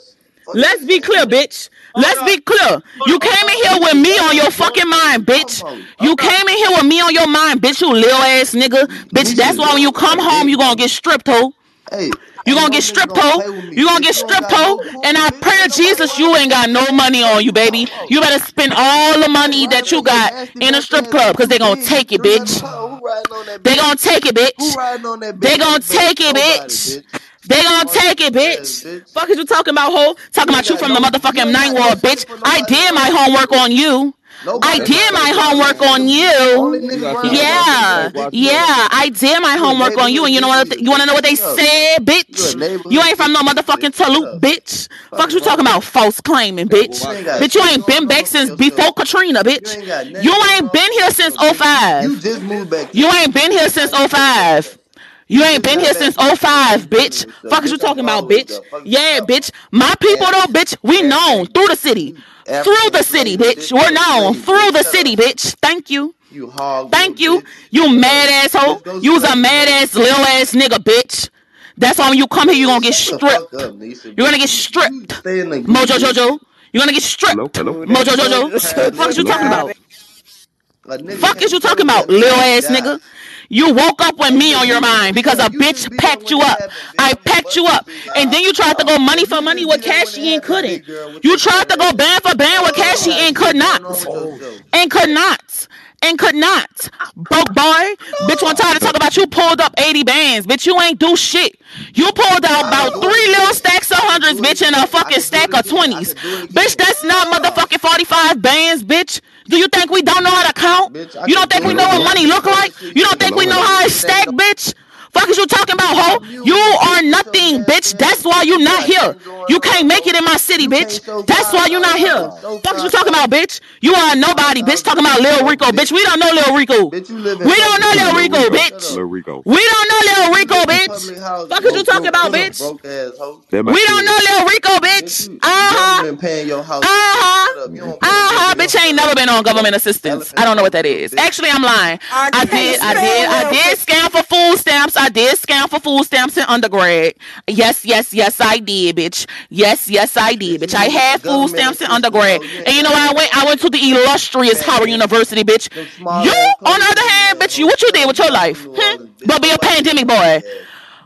Let's be clear, bitch. Let's be clear. You came in here with me on your fucking mind, bitch. You came in here with me on your mind, bitch. You little ass nigga, bitch. That's why when you come home, you gonna get stripped, hoe. Hey, You gonna get stripped, hoe. You gonna get stripped, hoe. And I pray to Jesus you ain't got no money on you, baby. You better spend all the money that you got in a strip club, cause they gonna take it, bitch. They gonna take it, bitch. They gonna take it, bitch. They gonna take it, bitch. Fuck is you talking about, hoe? Talking about you from the motherfucking ninth ward, bitch. I did my homework on you. I did my homework on you. Yeah, yeah, I did my homework on you. And you know what? You want to know what they said, bitch? You ain't from no motherfucking Toulouse, bitch. Fuck you talking about false claiming, bitch. Bitch, you ain't been back since before Katrina, bitch. You ain't been here since 05. You just moved back. You ain't been here since 05. You ain't been here since 05, bitch. Fuck is you talking about, bitch? Yeah, bitch. My people though, bitch, we known through the city. Through the city, bitch. We're known through the city, bitch. Thank you. You hog. Thank you. You mad asshole. You's a mad ass little ass nigga, bitch. That's why when you come here, you're gonna get stripped. You're gonna get stripped. Mojo Jojo. You're gonna get stripped. Mojo Jojo. Fuck is you talking about? Fuck is you talking about, little ass nigga? You woke up with me on your mind because a bitch packed you up. I packed you up. And then you tried to go money for money with Cashy and couldn't. You tried to go band for band with Cashy and could not. And could not. And could not. Broke boy. Bitch, one time to talk about you pulled up 80 bands. Bitch, you ain't do shit. You pulled out about three little stacks of hundreds, bitch, and a fucking stack of 20s. Bitch, that's not motherfucking 45 bands, bitch. Do you think we don't know how to count? You don't think we know what money look like? You don't think we know how it's stacked, bitch? Fuck is you talking about, ho? You are nothing, bitch. That's why you not here. You can't make it in my city, bitch. That's why you not here. Fuck is you talking about, bitch? You are nobody, bitch. Talking about Lil Rico, bitch. We don't know Lil Rico. We don't know Lil Rico, bitch. Lil Rico. We don't know Lil Rico, bitch. Fuck is you talking about, bitch? We don't know Lil Rico, bitch. Uh huh. Been paying your house. Uh huh. Uh huh. Bitch ain't never been on government assistance. I don't know what that is. Actually, I'm lying. I did. I did. I did scam for food stamps. I did scam for food stamps in undergrad. Yes, yes, yes, I did, bitch. Yes, yes, I did, bitch. I had food stamps in undergrad, and you know where I went? I went to the illustrious Howard University, bitch. You, on the other hand, bitch, you what you did with your life? Hmm? But be a pandemic boy.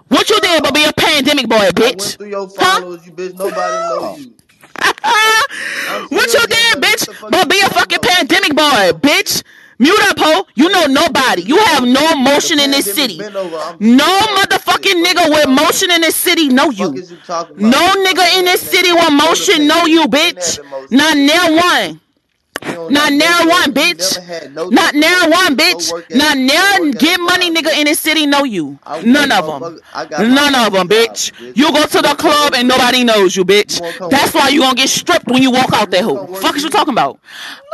What you did, but be a pandemic boy, bitch. Through your you bitch. Nobody know you. What you did, bitch? But be a fucking pandemic boy, bitch. Mute up, ho. You know nobody. You have no motion in this city. No motherfucking nigga with motion in this city know you. Is you talking about? No nigga in this city with motion know you, bitch. Not near one. Not near one, bitch. Not near one, bitch. Not near get money nigga in this city know you. None of them. None of them, bitch. You go to the club and nobody knows you, bitch. That's why you gonna get stripped when you walk out there. Who? Fuck is you talking about?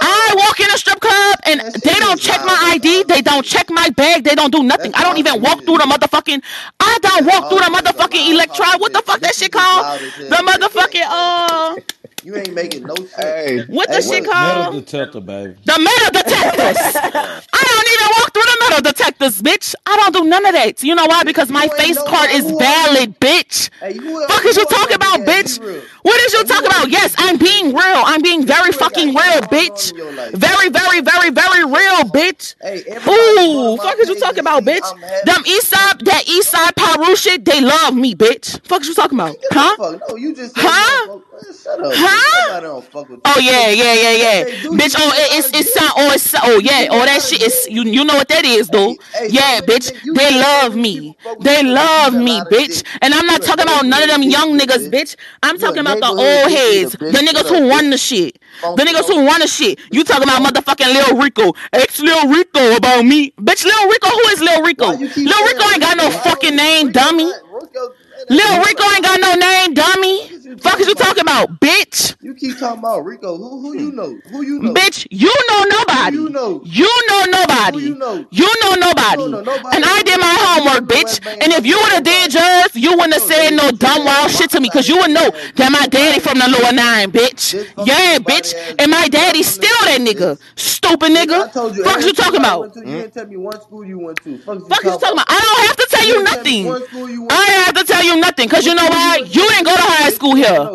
I walk in a strip club and they don't check my ID. They don't check my bag. They don't do nothing. I don't even walk through the motherfucking. I don't walk through the motherfucking electron. What the fuck that shit called? The motherfucking uh. You ain't making no sense. Hey, What the shit called? Metal detector, baby. The metal detectors. I don't even walk through the metal detectors, bitch. I don't do none of that. You know why? Because my face card is valid, bitch. Fuck is you talking about, bitch? What is you talking about? Yes, I'm being real. I'm being very fucking real, bitch. Very, very, very, very real, bitch. Ooh, fuck is you talking about, bitch? Them East Side, that East Side Paru shit, they love me, bitch. Fuck is you talking about? Huh? Fuck, no, you just Huh? Huh? Nobody don't fuck with Oh yeah, yeah, yeah, yeah. Bitch, oh it, it's it's sound oh it's oh yeah, oh that shit is you you know what that is though. Yeah, bitch. They love me. They love me, bitch. And I'm not talking about none of them young niggas, bitch. I'm talking about the old heads, the niggas who won the shit. The niggas who won the shit. You talking about motherfucking Lil Rico. Ex Lil Rico about me. Bitch, Lil Rico, who is Lil Rico? Lil Rico ain't got no fucking name, dummy. Lil Rico ain't got no name, dummy. Fuck is you talking about, bitch? You keep talking about Rico. Who who you know? Who you know? Bitch, you know nobody. You know. You know nobody. you know. You know nobody. And I did my homework, bitch. And if you would have did yours, you wouldn't have said no dumb wild shit to me, cause you would know that my daddy from the lower nine, bitch. Yeah, bitch. And my daddy still that nigga. Stupid nigga. Fuck is you talking about? You didn't tell me one school you went to. Fuck, is you talking about? I don't have to tell you nothing. I have to tell you nothing, cause you know why? You ain't go to high school here.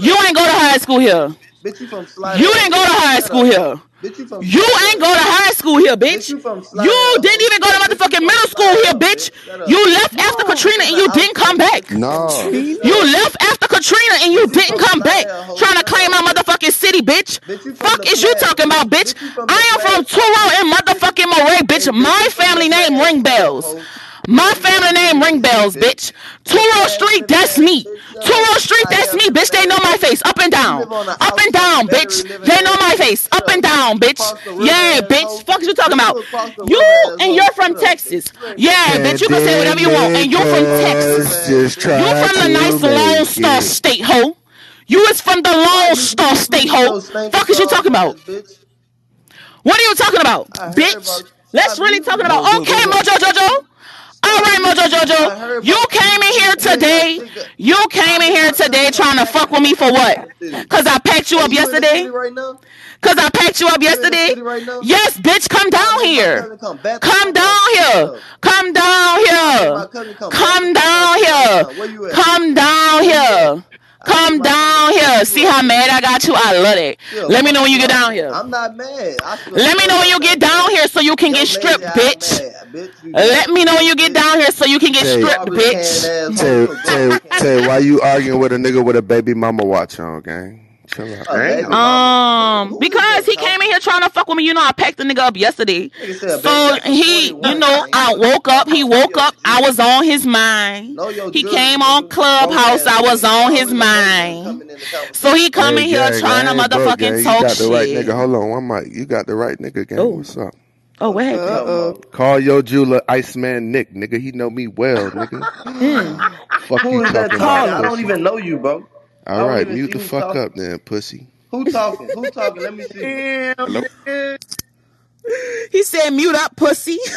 You ain't go to high school here. Bitch, you from Slide. You ain't go to high school here. Bitch, you from You ain't go to high school here, bitch. You didn't even go to motherfucking middle school here, bitch. You left after Katrina and you didn't come back. No. You left after Katrina and you didn't come back. Trying to claim my motherfucking city, bitch. Fuck is you talking about, bitch? I am from Touro and motherfucking Moray, bitch. My family name ring bells. My family name ring bells, bitch. Touro Street, that's me. Touro Street, that's me, bitch. They know my face, up and down, up and down, bitch. They know my face, up and down, bitch. Yeah, bitch. Fuck you talking about? You and you're from Texas. Yeah, bitch. You can say whatever you want, and you're from Texas. You're from the nice Lone Star State, ho. You is from the Lone Star State, ho. Fuck is you talking about? What are you talking about, bitch? Let's really talking about. Okay, Mojo Jojo. All right, Mojo Jojo. You came in here today. You came in here today trying to fuck with me for what? Cause I packed you up yesterday. Cause I packed you up yesterday. Yes, bitch. Come down here. Come down here. Come down here. Come down here. Come down here. Come down here. See how mad I got you? I love it. Let me know when you get down here. I'm not mad. Let me know when you get down here so you can get stripped, bitch. Let me know when you get down here so you can get Tay. stripped, bitch. Tay, Tay, Tay, why you arguing with a nigga with a baby mama watch on, gang? Chill out. Gang. Um, because he came in here trying to fuck with me. You know, I packed the nigga up yesterday. So he, you know, I woke up. He woke up. I was on his mind. He came on Clubhouse. I was on his mind. So he come in here trying to I ain't broke, motherfucking. You talk got the right shit. nigga. Hold on, one mic. You got the right nigga, gang. What's up? Oh, what happened? Call your jeweler Iceman Nick, nigga. He know me well, nigga. Fuck Who you is that talking talking? about, I don't even know you, bro. I All don't right, mute the fuck talking. up then, pussy. Who talking? Who talking? Let me see. Hello? He said, mute up, pussy.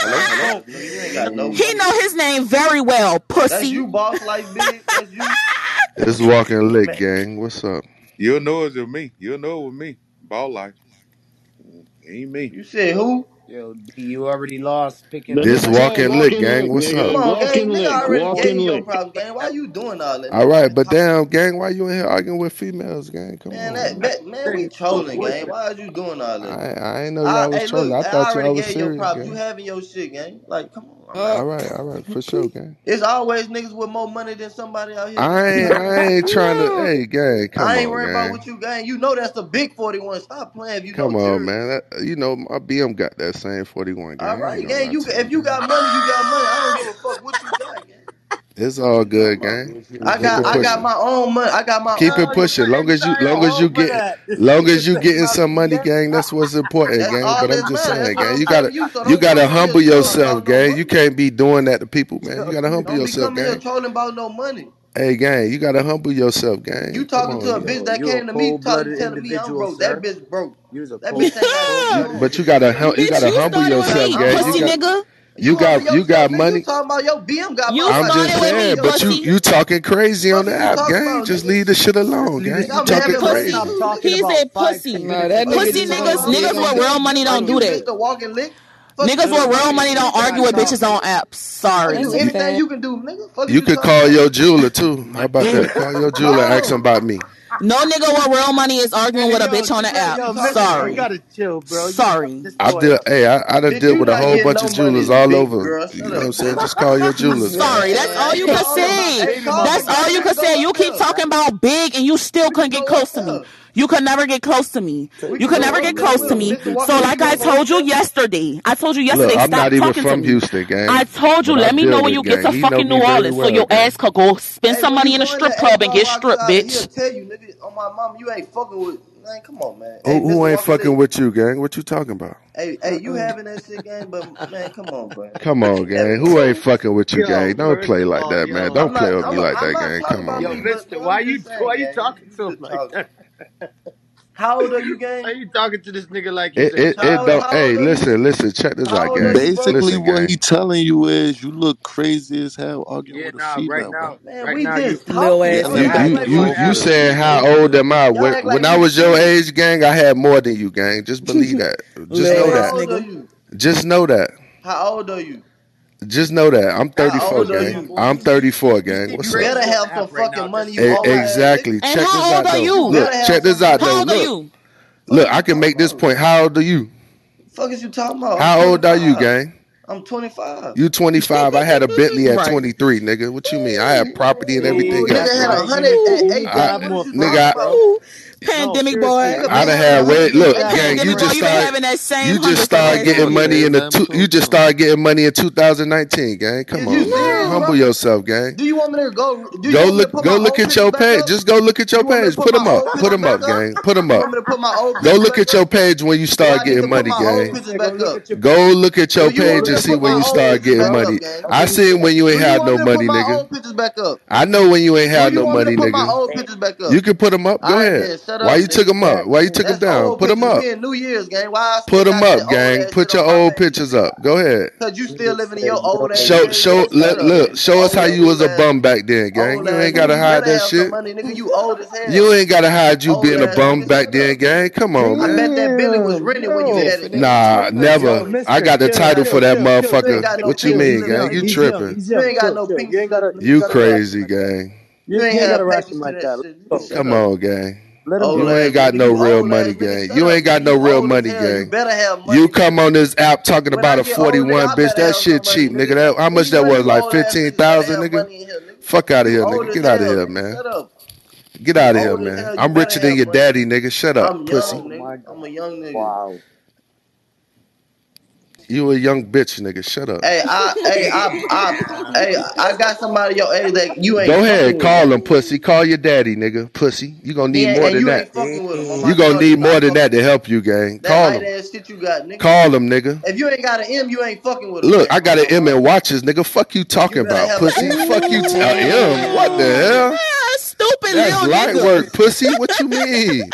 Hello? Hello? You no. He know his name very well, pussy. That's pussy. you, boss like big. That's you. It's walking lick, gang. What's up? You'll know it's with me. You'll know it with me. Ball life. Ain't me. You said who? Yo, D, you already lost picking This walking lick, gang. What's Come up? on, gang. Nigga already gave you your problem, gang. Why you doing all that? All right, but damn, gang, why you in here arguing with females, gang? Come Man, on. that, that, man, we trolling, gang. Why are you doing all that? I, I ain't know I, y'all was hey, trolling. look, I thought y'all already was gave your serious, props. You gang. having your shit, gang. Like, come on. Uh, all right, all right, for sure, gang. It's always niggas with more money than somebody out here. I ain't, I ain't trying to. Hey, gang, come I ain't on, worried about what you gang. You know that's the big 41. Stop playing if you Come on, man. That, you know, my BM got that same 41, gang. All right, gang. You if you got money, you got money. I don't give a fuck what you got, it's all good, gang. I got I got my own money. I got my Keep it pushing. Long as you long as you get long as you getting some money, gang, that's what's important, gang. But I'm just saying, gang, you gotta you gotta humble yourself, gang. You can't be doing that to people, man. You gotta humble yourself, gang. Talking about no money. Hey, gang, you gotta humble yourself, gang. You talking on, to a bitch that came to me talking, telling me I'm broke. Sir. That bitch broke. That bitch. but you gotta hum- you gotta humble yourself, gang. You got- you, got you got man. money. You talking about your BM got you money. I'm just saying, but you you talking crazy on the app, gang. Just leave the shit alone, gang. You talking crazy. He said pussy. That nigga pussy niggas, niggas with real money don't do that. Walking lick. Fuck niggas with real money don't argue with bitches on apps. Sorry. You anything you can do, nigga. you could call your jeweler too. How about that? Call your jeweler, ask him about me. No nigga with real money is arguing with a bitch on the app. Sorry. You gotta chill, bro. Sorry. I deal. Hey, I, I done deal with a whole bunch of jewelers all over. You know what I'm saying? Just call your jewelers. Sorry, that's all you can say. That's all you can say. You keep talking about big, and you still couldn't get close to me. You could never get close to me. So you could never get close to me. So, like I told you yesterday, I told you yesterday. Look, I'm stop not even from Houston, gang. I told you, but let I me know when you gang. get to he fucking New Orleans, well, so your gang. ass could go spend hey, some money in a strip club and get stripped, bitch. Tell you, nigga, on my mom, you ain't fucking with. Man, come on, man. Who, hey, who ain't fucking with you, gang? What you talking about? Hey, hey, you having that shit, gang? But man, come on, bro. Come on, gang. Who ain't fucking with you, yo, gang? Don't play like that, yo. man. Don't I'm play not, with I'm me not, like I'm that, gang. Come on, yo, man. Mister, why you why you talking to him like that? How old are you, gang? Are you talking to this nigga like he's It a eighteen? it don't. Hey, old listen, listen. Check this out, gang. Basically, Listen, what gang. he telling you is you look crazy as hell arguing Yeah, with a nah, right female, now, Man, right we now just talking. Y'all You you you you saying how old am I? When when I was your age, gang, I had more than you, gang. Just believe that. Just know how that. old are nigga. you? Just know that. How old are you? just know that I'm 34, gang. I'm 34, gang. What's you better have some fucking money. Exactly. And check this out, though. You? Look, check this out, though. Look, look, I can make this point. How old are you? Fuck is you talking about? How old are you, gang? I'm 25. You 25. I had a Bentley at right. 23, nigga. What you mean? I have property and everything. Nigga had 100 at eight. nigga, I, pandemic boy. I done had red. Look, gang, you just started You just started getting money in the. Two, you just started getting money in 2019, gang. Come on. Man humble yourself, gang. Do you want me to go? Do go look. Go look at your page. Just go look at your you page. Put, them up. Put them up, gang. Put them up. Go look at your page when you start getting money, gang. Go look at your page and see when you start getting money. I seen when you ain't had no money, nigga. I know when you ain't had no money, nigga. You can put them up. Go ahead. Why you took them up? Why you took them down? Put them up. New Year's, gang. Why? Put them up, gang. Put your old pictures up. Go ahead. Cause you still living in your old ass. Show, show, let look. Look, show us how you was a bum back then, gang. You ain't gotta hide that shit. Money, nigga, you. You ain't gotta hide you being a bum back then, gang. Come on, man. I bet that Billy was rented when you had it. Nah, never. I got the title for that motherfucker. What you mean, gang? You tripping? You crazy, gang. You ain't got a ration like that. Come on, gang. Let him oh, you ain't got no real money, gang. You ain't got no real money, gang. You come on this app talking about a forty-one bitch. That shit cheap, nigga. That how much that was? Like fifteen thousand, nigga. Fuck out of here, nigga. Get out of here, man. Get out of here, man. I'm richer than your daddy, nigga. Shut up, pussy. Oh I'm a young nigga. Wow. You a young bitch, nigga. Shut up. Hey, I, hey, I, I, hey, I got somebody your age that you ain't. Go ahead, call nigga. him, pussy. Call your daddy, nigga. Pussy. You gonna need ain't- more than you that. ain't fucking with him. You gonna soul, need more than that to help you, gang. That Call light him. ass shit you got, nigga. Call him, nigga. If you ain't got an M, you ain't fucking with him. Look, I got an M and watches, nigga. Fuck you talking about, pussy. Fuck you, t- a M. What the hell? Stupid That's little light nigga. work, pussy. What you mean?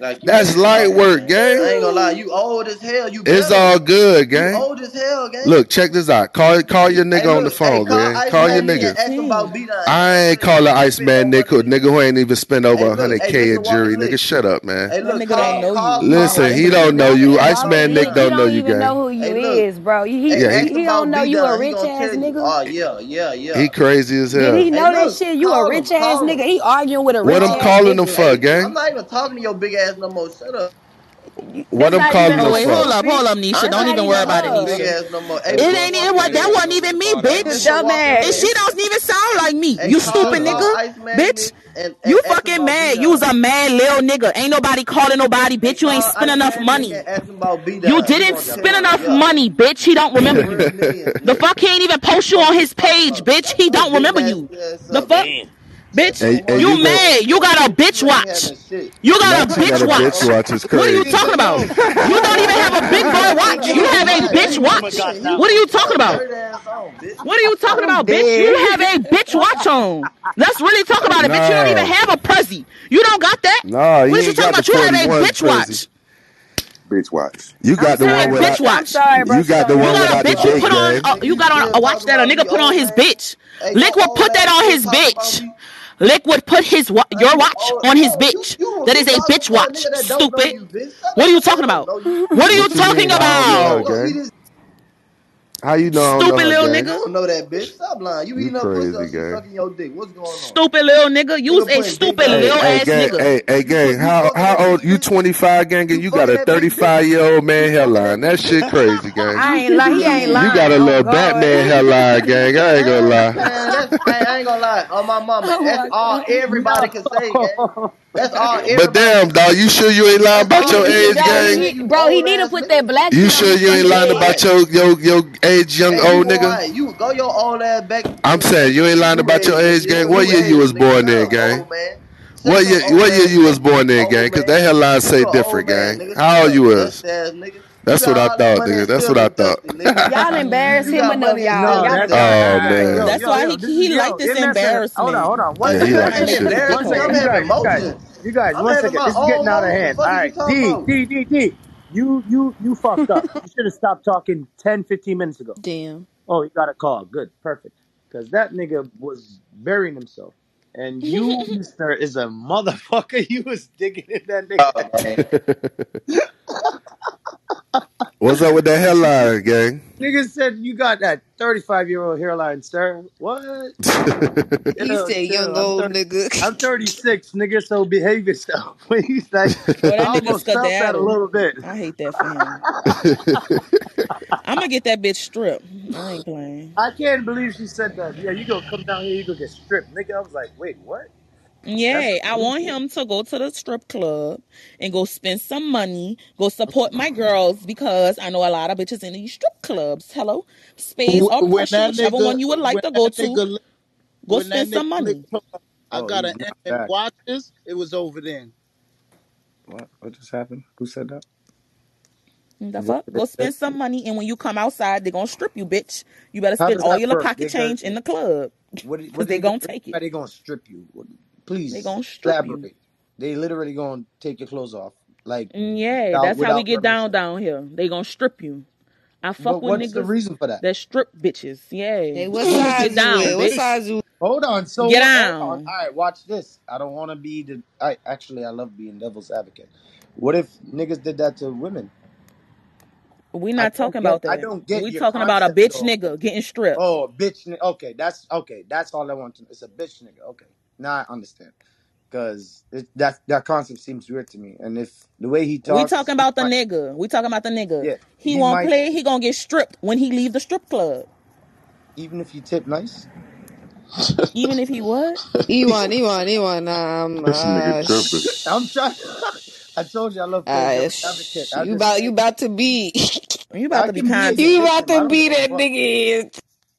Like, That's light stop, work, gang. I ain't gonna lie, you old as hell. You It's all good, You gang. old as hell, gang. Look, check this out. Call call your nigga Hey, on the look, phone, hey, call gang. Ice Call your Man Nick nigga. Ask him about beat down. I ain't calling Iceman Nick, a nigga who ain't even spent over a hundred hey, K Mr. in jury. Walker Nigga, shut up, man. Hey, look, nigga call, don't know call, you. Listen, he don't know you. Iceman He, Nick he don't know don't you, even know gang. who you Hey, is, bro. He, he, Yeah, he- he, he don't know you a rich ass nigga. Oh yeah, yeah, yeah. He crazy as hell. Did hell. he know that shit? You a rich ass nigga. He arguing with a rich. What I'm calling him nigga. for, Hey, I'm not even talking to your big ass no more. Shut up. What That's I'm calling even him Oh wait, hold up, hold up, Nisha. Don't even even worry about it, Nisha. no more. It ain't even what that wasn't even me, bitch. Mr. Walker And she don't even sound like me. You stupid nigga, bitch. You and ask him fucking mad. B-Dot. You was a mad little nigga. Ain't nobody calling nobody, bitch. You ain't spend enough money. nigga, ask him about B-Dot. You didn't gonna spend enough money, bitch. He don't remember you. The fuck he ain't even post you on his page, bitch. He don't remember you. The fuck, bitch. Hey, hey, You you go- mad? You got a bitch watch. You got a Not got bitch a watch. bitch watch is What are you talking about? You don't even have a big boy watch. You have a bitch watch. What are you talking about? What are you talking about, bitch? You have a bitch watch on. Let's really talk about it, bitch. You don't even have a Prezi. You don't got that. Nah, What you is you talking about? You have a 41 bitch watch. Bitch watch. You got the saying one bitch without. watch. You got the You one got without a the bitch you put on. Uh, you got on a watch that a nigga put on his bitch. Liquid put that on his bitch. Liquid put his wa- your watch on his bitch. That is a bitch watch. Stupid. What are you talking about? What are you talking mean? I don't know her, about? Gang. How you know I don't know Stupid little gang? You don't know that bitch. Stop lying. You You eating her pussy or crazy, she gang. sucking your dick? What's going on? Stupid little nigga. You's a stupid Hey, little hey, ass gang, nigga. hey, hey, gang. How how old? You 25, gang, and you got a 35 year old man hairline. That shit crazy, gang. I ain't lying. He ain't lying. You got a Oh, little God. Batman hairline, gang. I ain't gonna lie. Man, I, I ain't gonna lie. On my mama, oh, that's all everybody can say, gang. That's all everybody But damn, dog, you sure you ain't lying about oh, your age, gang? bro, he need to put that black You sure you ain't lying about your your your age, young Hey, old nigga? You go your old ass back. I'm saying you ain't lying about your age, gang. What year you was born in, gang? What year? What year you was born in, gang? Cause that hairline say different, gang. How old you was? That's what I thought, nigga. That's what I thought. Y'all embarrass him enough, y'all. No, y'all that's Oh man. That's yo, why yo, he this he is, like this embarrassment. Hold on, hold on. One Yeah, second. he like One this second. shit. One second. You guys, you guys, emotions. you guys. I'm One having second. my This is getting out of hand. What All are you right, talking D. D, D, D. You, you, you fucked up. You should have stopped talking 10, 15 minutes ago. Damn. Oh, you got a call. Good, perfect. Because that nigga was burying himself, and you, Mister, is a motherfucker. You was digging in that oh, nigga. What's up with that hairline, gang? Nigga said you got that 35 year old hairline, sir. What? you Chill, said, chill. young I'm old 30, nigga. I'm 36, nigga, so behave yourself. Please, like, Oh, I that nigga almost felt that a little bit. I hate that for him. I'm gonna get that bitch stripped. I ain't playing. I can't believe she said that. Yeah, you gonna come down here, you gonna get stripped. Nigga, I was like, wait, what? That's Yeah, I want him to go to the strip club and go spend some money, go support my girls because I know a lot of bitches in these strip clubs. Hello, Spades Wh- or When Pressure, that whichever one you would like to go to. nigga, Go spend some money. I Oh, got he's an not M watches. It was over then. What? What just happened? Who said that? The What fuck? Go they say? spend some money, and when you come outside, they're gonna strip you, bitch. You better How spend does all that your little work? pocket They gonna, change in the club, what, cause what they they gonna, gonna take it. how they gonna strip you? What- They Please gonna strip you. elaborate. They literally gonna take your clothes off, like Mm, Yeah, without that's how we without get down permission. down here. They gonna strip you. I fuck But with what's the niggas reason for that? that strip bitches. Yeah, Hey, what What is size get you down, wear? What bitch. size you Hold on. So Get what? Hold on. down. All right. Watch this. I don't want to be the. I actually I love being devil's advocate. What if niggas did that to women? We I not don't talking get. about I that. don't get We your talking about a concept bitch though. nigga getting stripped. Oh, bitch. ni- Okay, that's okay. That's all I want to. Know. It's a bitch nigga. Okay, now I understand. Because that that concept seems weird to me. And if the way he talks We talks, talking about the might. nigga. We talking about the nigga. Yeah, He he won't might. play. He gonna get stripped when he leave the strip club. Even if you tip nice. Even if he what? Iwan, Iwan, Iwan, um, This nigga uh, tripping. I'm sh- trying. I told you I love playing uh, devil's advocate. sh- I you just about, you about to be, You about I to be can be in the content. you about system. I to don't be a that fuck. nigga.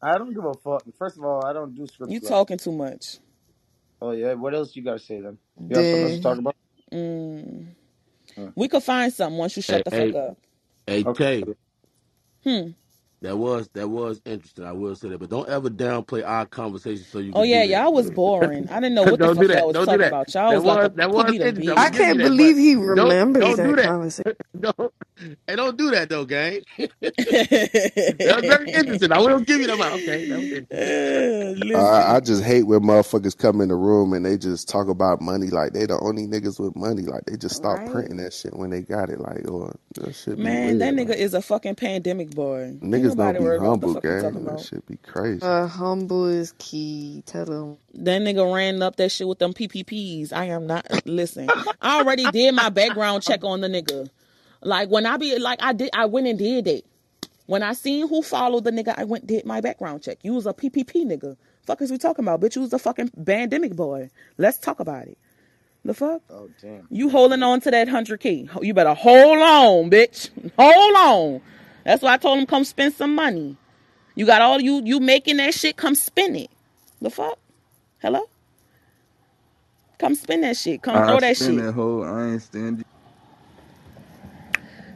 I don't give a fuck. First of all, I don't do strip You clubs. talking too much. Oh yeah, what else you gotta say then? You have something else to talk about? Mm. Hmm. We could find something once you Hey, shut the fuck hey, up. hey, Okay. Tay. Hmm. That was that was interesting. I will say that, but don't ever downplay our conversation so you Oh can do yeah, that. y'all was boring. I didn't know what the don't do fuck y'all was Don't do talking that. about. Y'all That was like was a that was me to interesting. I'm I gonna can't you that, but believe he don't remembers don't do that that. conversation. don't hey, don't do that though, gang. that was very interesting. I will give you that. Okay, that was interesting. Uh, I, I Listen. just hate when motherfuckers come in the room and they just talk about money like they the only niggas with money. Like they just start Right? printing that shit when they got it. Like, oh, that should be Man, that weird. nigga Like is a fucking pandemic boy. Ain't niggas don't nobody be what the humble, fuck you talking gang. That about. should be crazy. Uh, humble is key. Tell them That nigga ran up that shit with them PPPs. I am not. Listen, I already did my background check on the nigga. Like when I be like I did, I went and did it. When I seen who followed the nigga, I went did my background check. You was a PPP nigga. Fuck is we talking about, bitch? You was a fucking pandemic boy. Let's talk about it. The fuck? Oh damn. You holding on to that hundred key. You better hold on, bitch. Hold on. That's why I told him come spend some money. You got all you you making that shit. Come spend it. The fuck? Hello? Come spend that shit. Come I throw that spend shit. that hoe. I ain't stand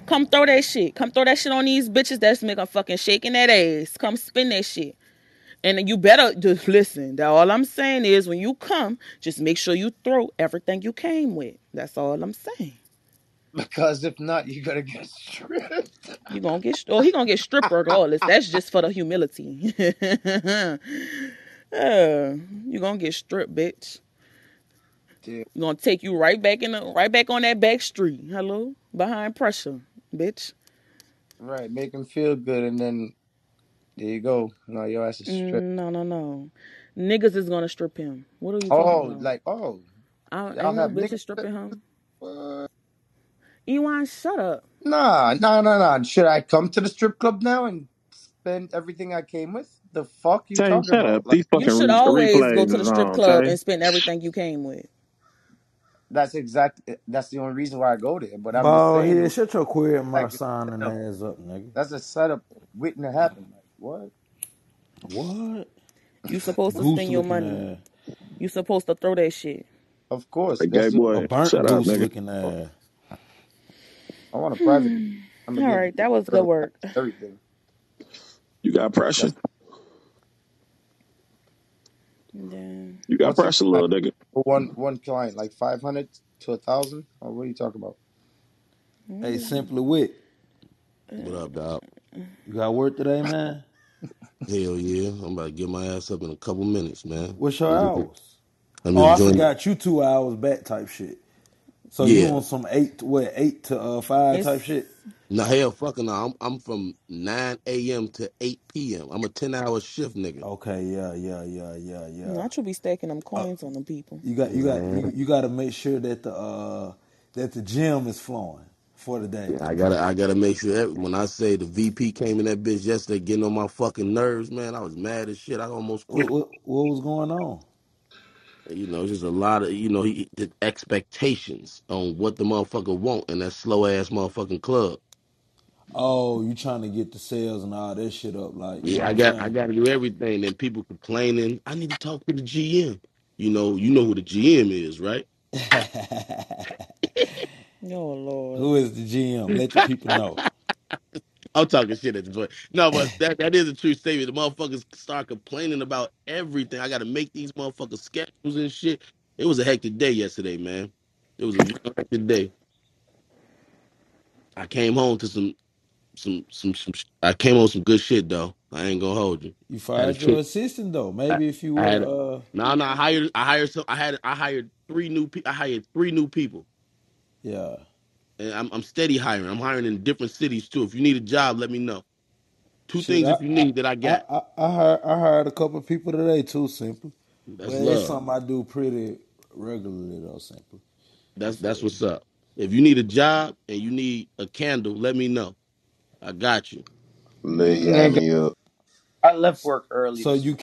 Come throw that shit. Come throw that shit on these bitches that's making fucking shaking that ass. Come spend that shit. And you better just listen. That all I'm saying is when you come, just make sure you throw everything you came with. That's all I'm saying. Because if not, you're gonna get stripped. You gonna get oh he gonna get stripped regardless. That's just for the humility. uh, you gonna get stripped, bitch. Damn. You gonna take you right back in the right back on that back street. Hello, behind pressure, bitch. Right, make him feel good, and then there you go. No, your ass is stripped. Mm, No, no, no. Niggas is gonna strip him. What are you Oh, talking about? Oh, like oh, I y'all ain't no bitches stripping him. What? Ewan, shut up. Nah, nah, nah, nah. Should I come to the strip club now and spend everything I came with? The fuck you Tay, talking shut about? up. Like These You should re- always go to the is strip on, club Tay. and spend everything you came with. that's exact. That's the only reason why I go there. But I'm just Bald saying, it head, was shut your queer mouth like a sounding setup. ass up, nigga. That's a setup waiting to happen. Like what? What? You supposed to Goose spend your looking money. ass. You supposed to throw that shit. Of course, Hey, gay that's the A boy, burnt shut up, goose nigga. looking ass. I want a private. Hmm. I'm All gonna right, give that was good work. everything. You got pressure. That's Then You got what's the pressure, client? little nigga. For one one client, like five hundred to a thousand. Or what are you talking about? Hey, simply wit. What up, dog? You got work today, man? Hell yeah. I'm about to get my ass up in a couple minutes, man. What's your I'm just, hours? I'm Oh, I enjoying forgot you two hours back type shit. So you Yeah. on some eight what eight to uh five type shit? No, hell fucking no. I'm, I'm from 9 a.m. to 8 p.m. I'm a 10 hour shift, nigga. Okay, yeah, yeah, yeah, yeah, yeah. I should be stacking them Uh, coins on them people. you got you got you, you got to make sure that the uh that the gym is flowing for the day. I gotta, I gotta make sure that when I say the VP came in that bitch yesterday getting on my fucking nerves, man, I was mad as shit. I almost What what, what was going on? You know, just a lot of, you know, he, the expectations on what the motherfucker want in that slow ass motherfucking club. Oh, you trying to get the sales and all that shit up, like you know Yeah, what I I'm got I saying? got to do everything. and people complaining. I need to talk to the GM. You know, you know who the GM is, right? Oh Lord. Who is the GM? Let the people know. I'm talking shit at the point. No, but that that is a true statement. The motherfuckers start complaining about everything. I got to make these motherfuckers schedules and shit. It was a hectic day yesterday, man. It was a real hectic day. I came home to some some some some. sh- I came on some good shit though. I ain't gonna hold you. You I had a fired your trip. assistant though. I, Maybe if you I would had have uh no, no. I hired. I hired some. I had. I hired three new people. I hired three new people, yeah. And I'm I'm steady hiring. I'm hiring in different cities too. If you need a job, let me know. Two Shit, things I if you I need that I I got. I, I hired I hired a couple of people today too, Simple. That's it's love. something I do pretty regularly though, simply. I That's that's what's up. If you need a job and you need a candle, let me know. I got you. Lit, yeah, me up. I left work early So this you morning.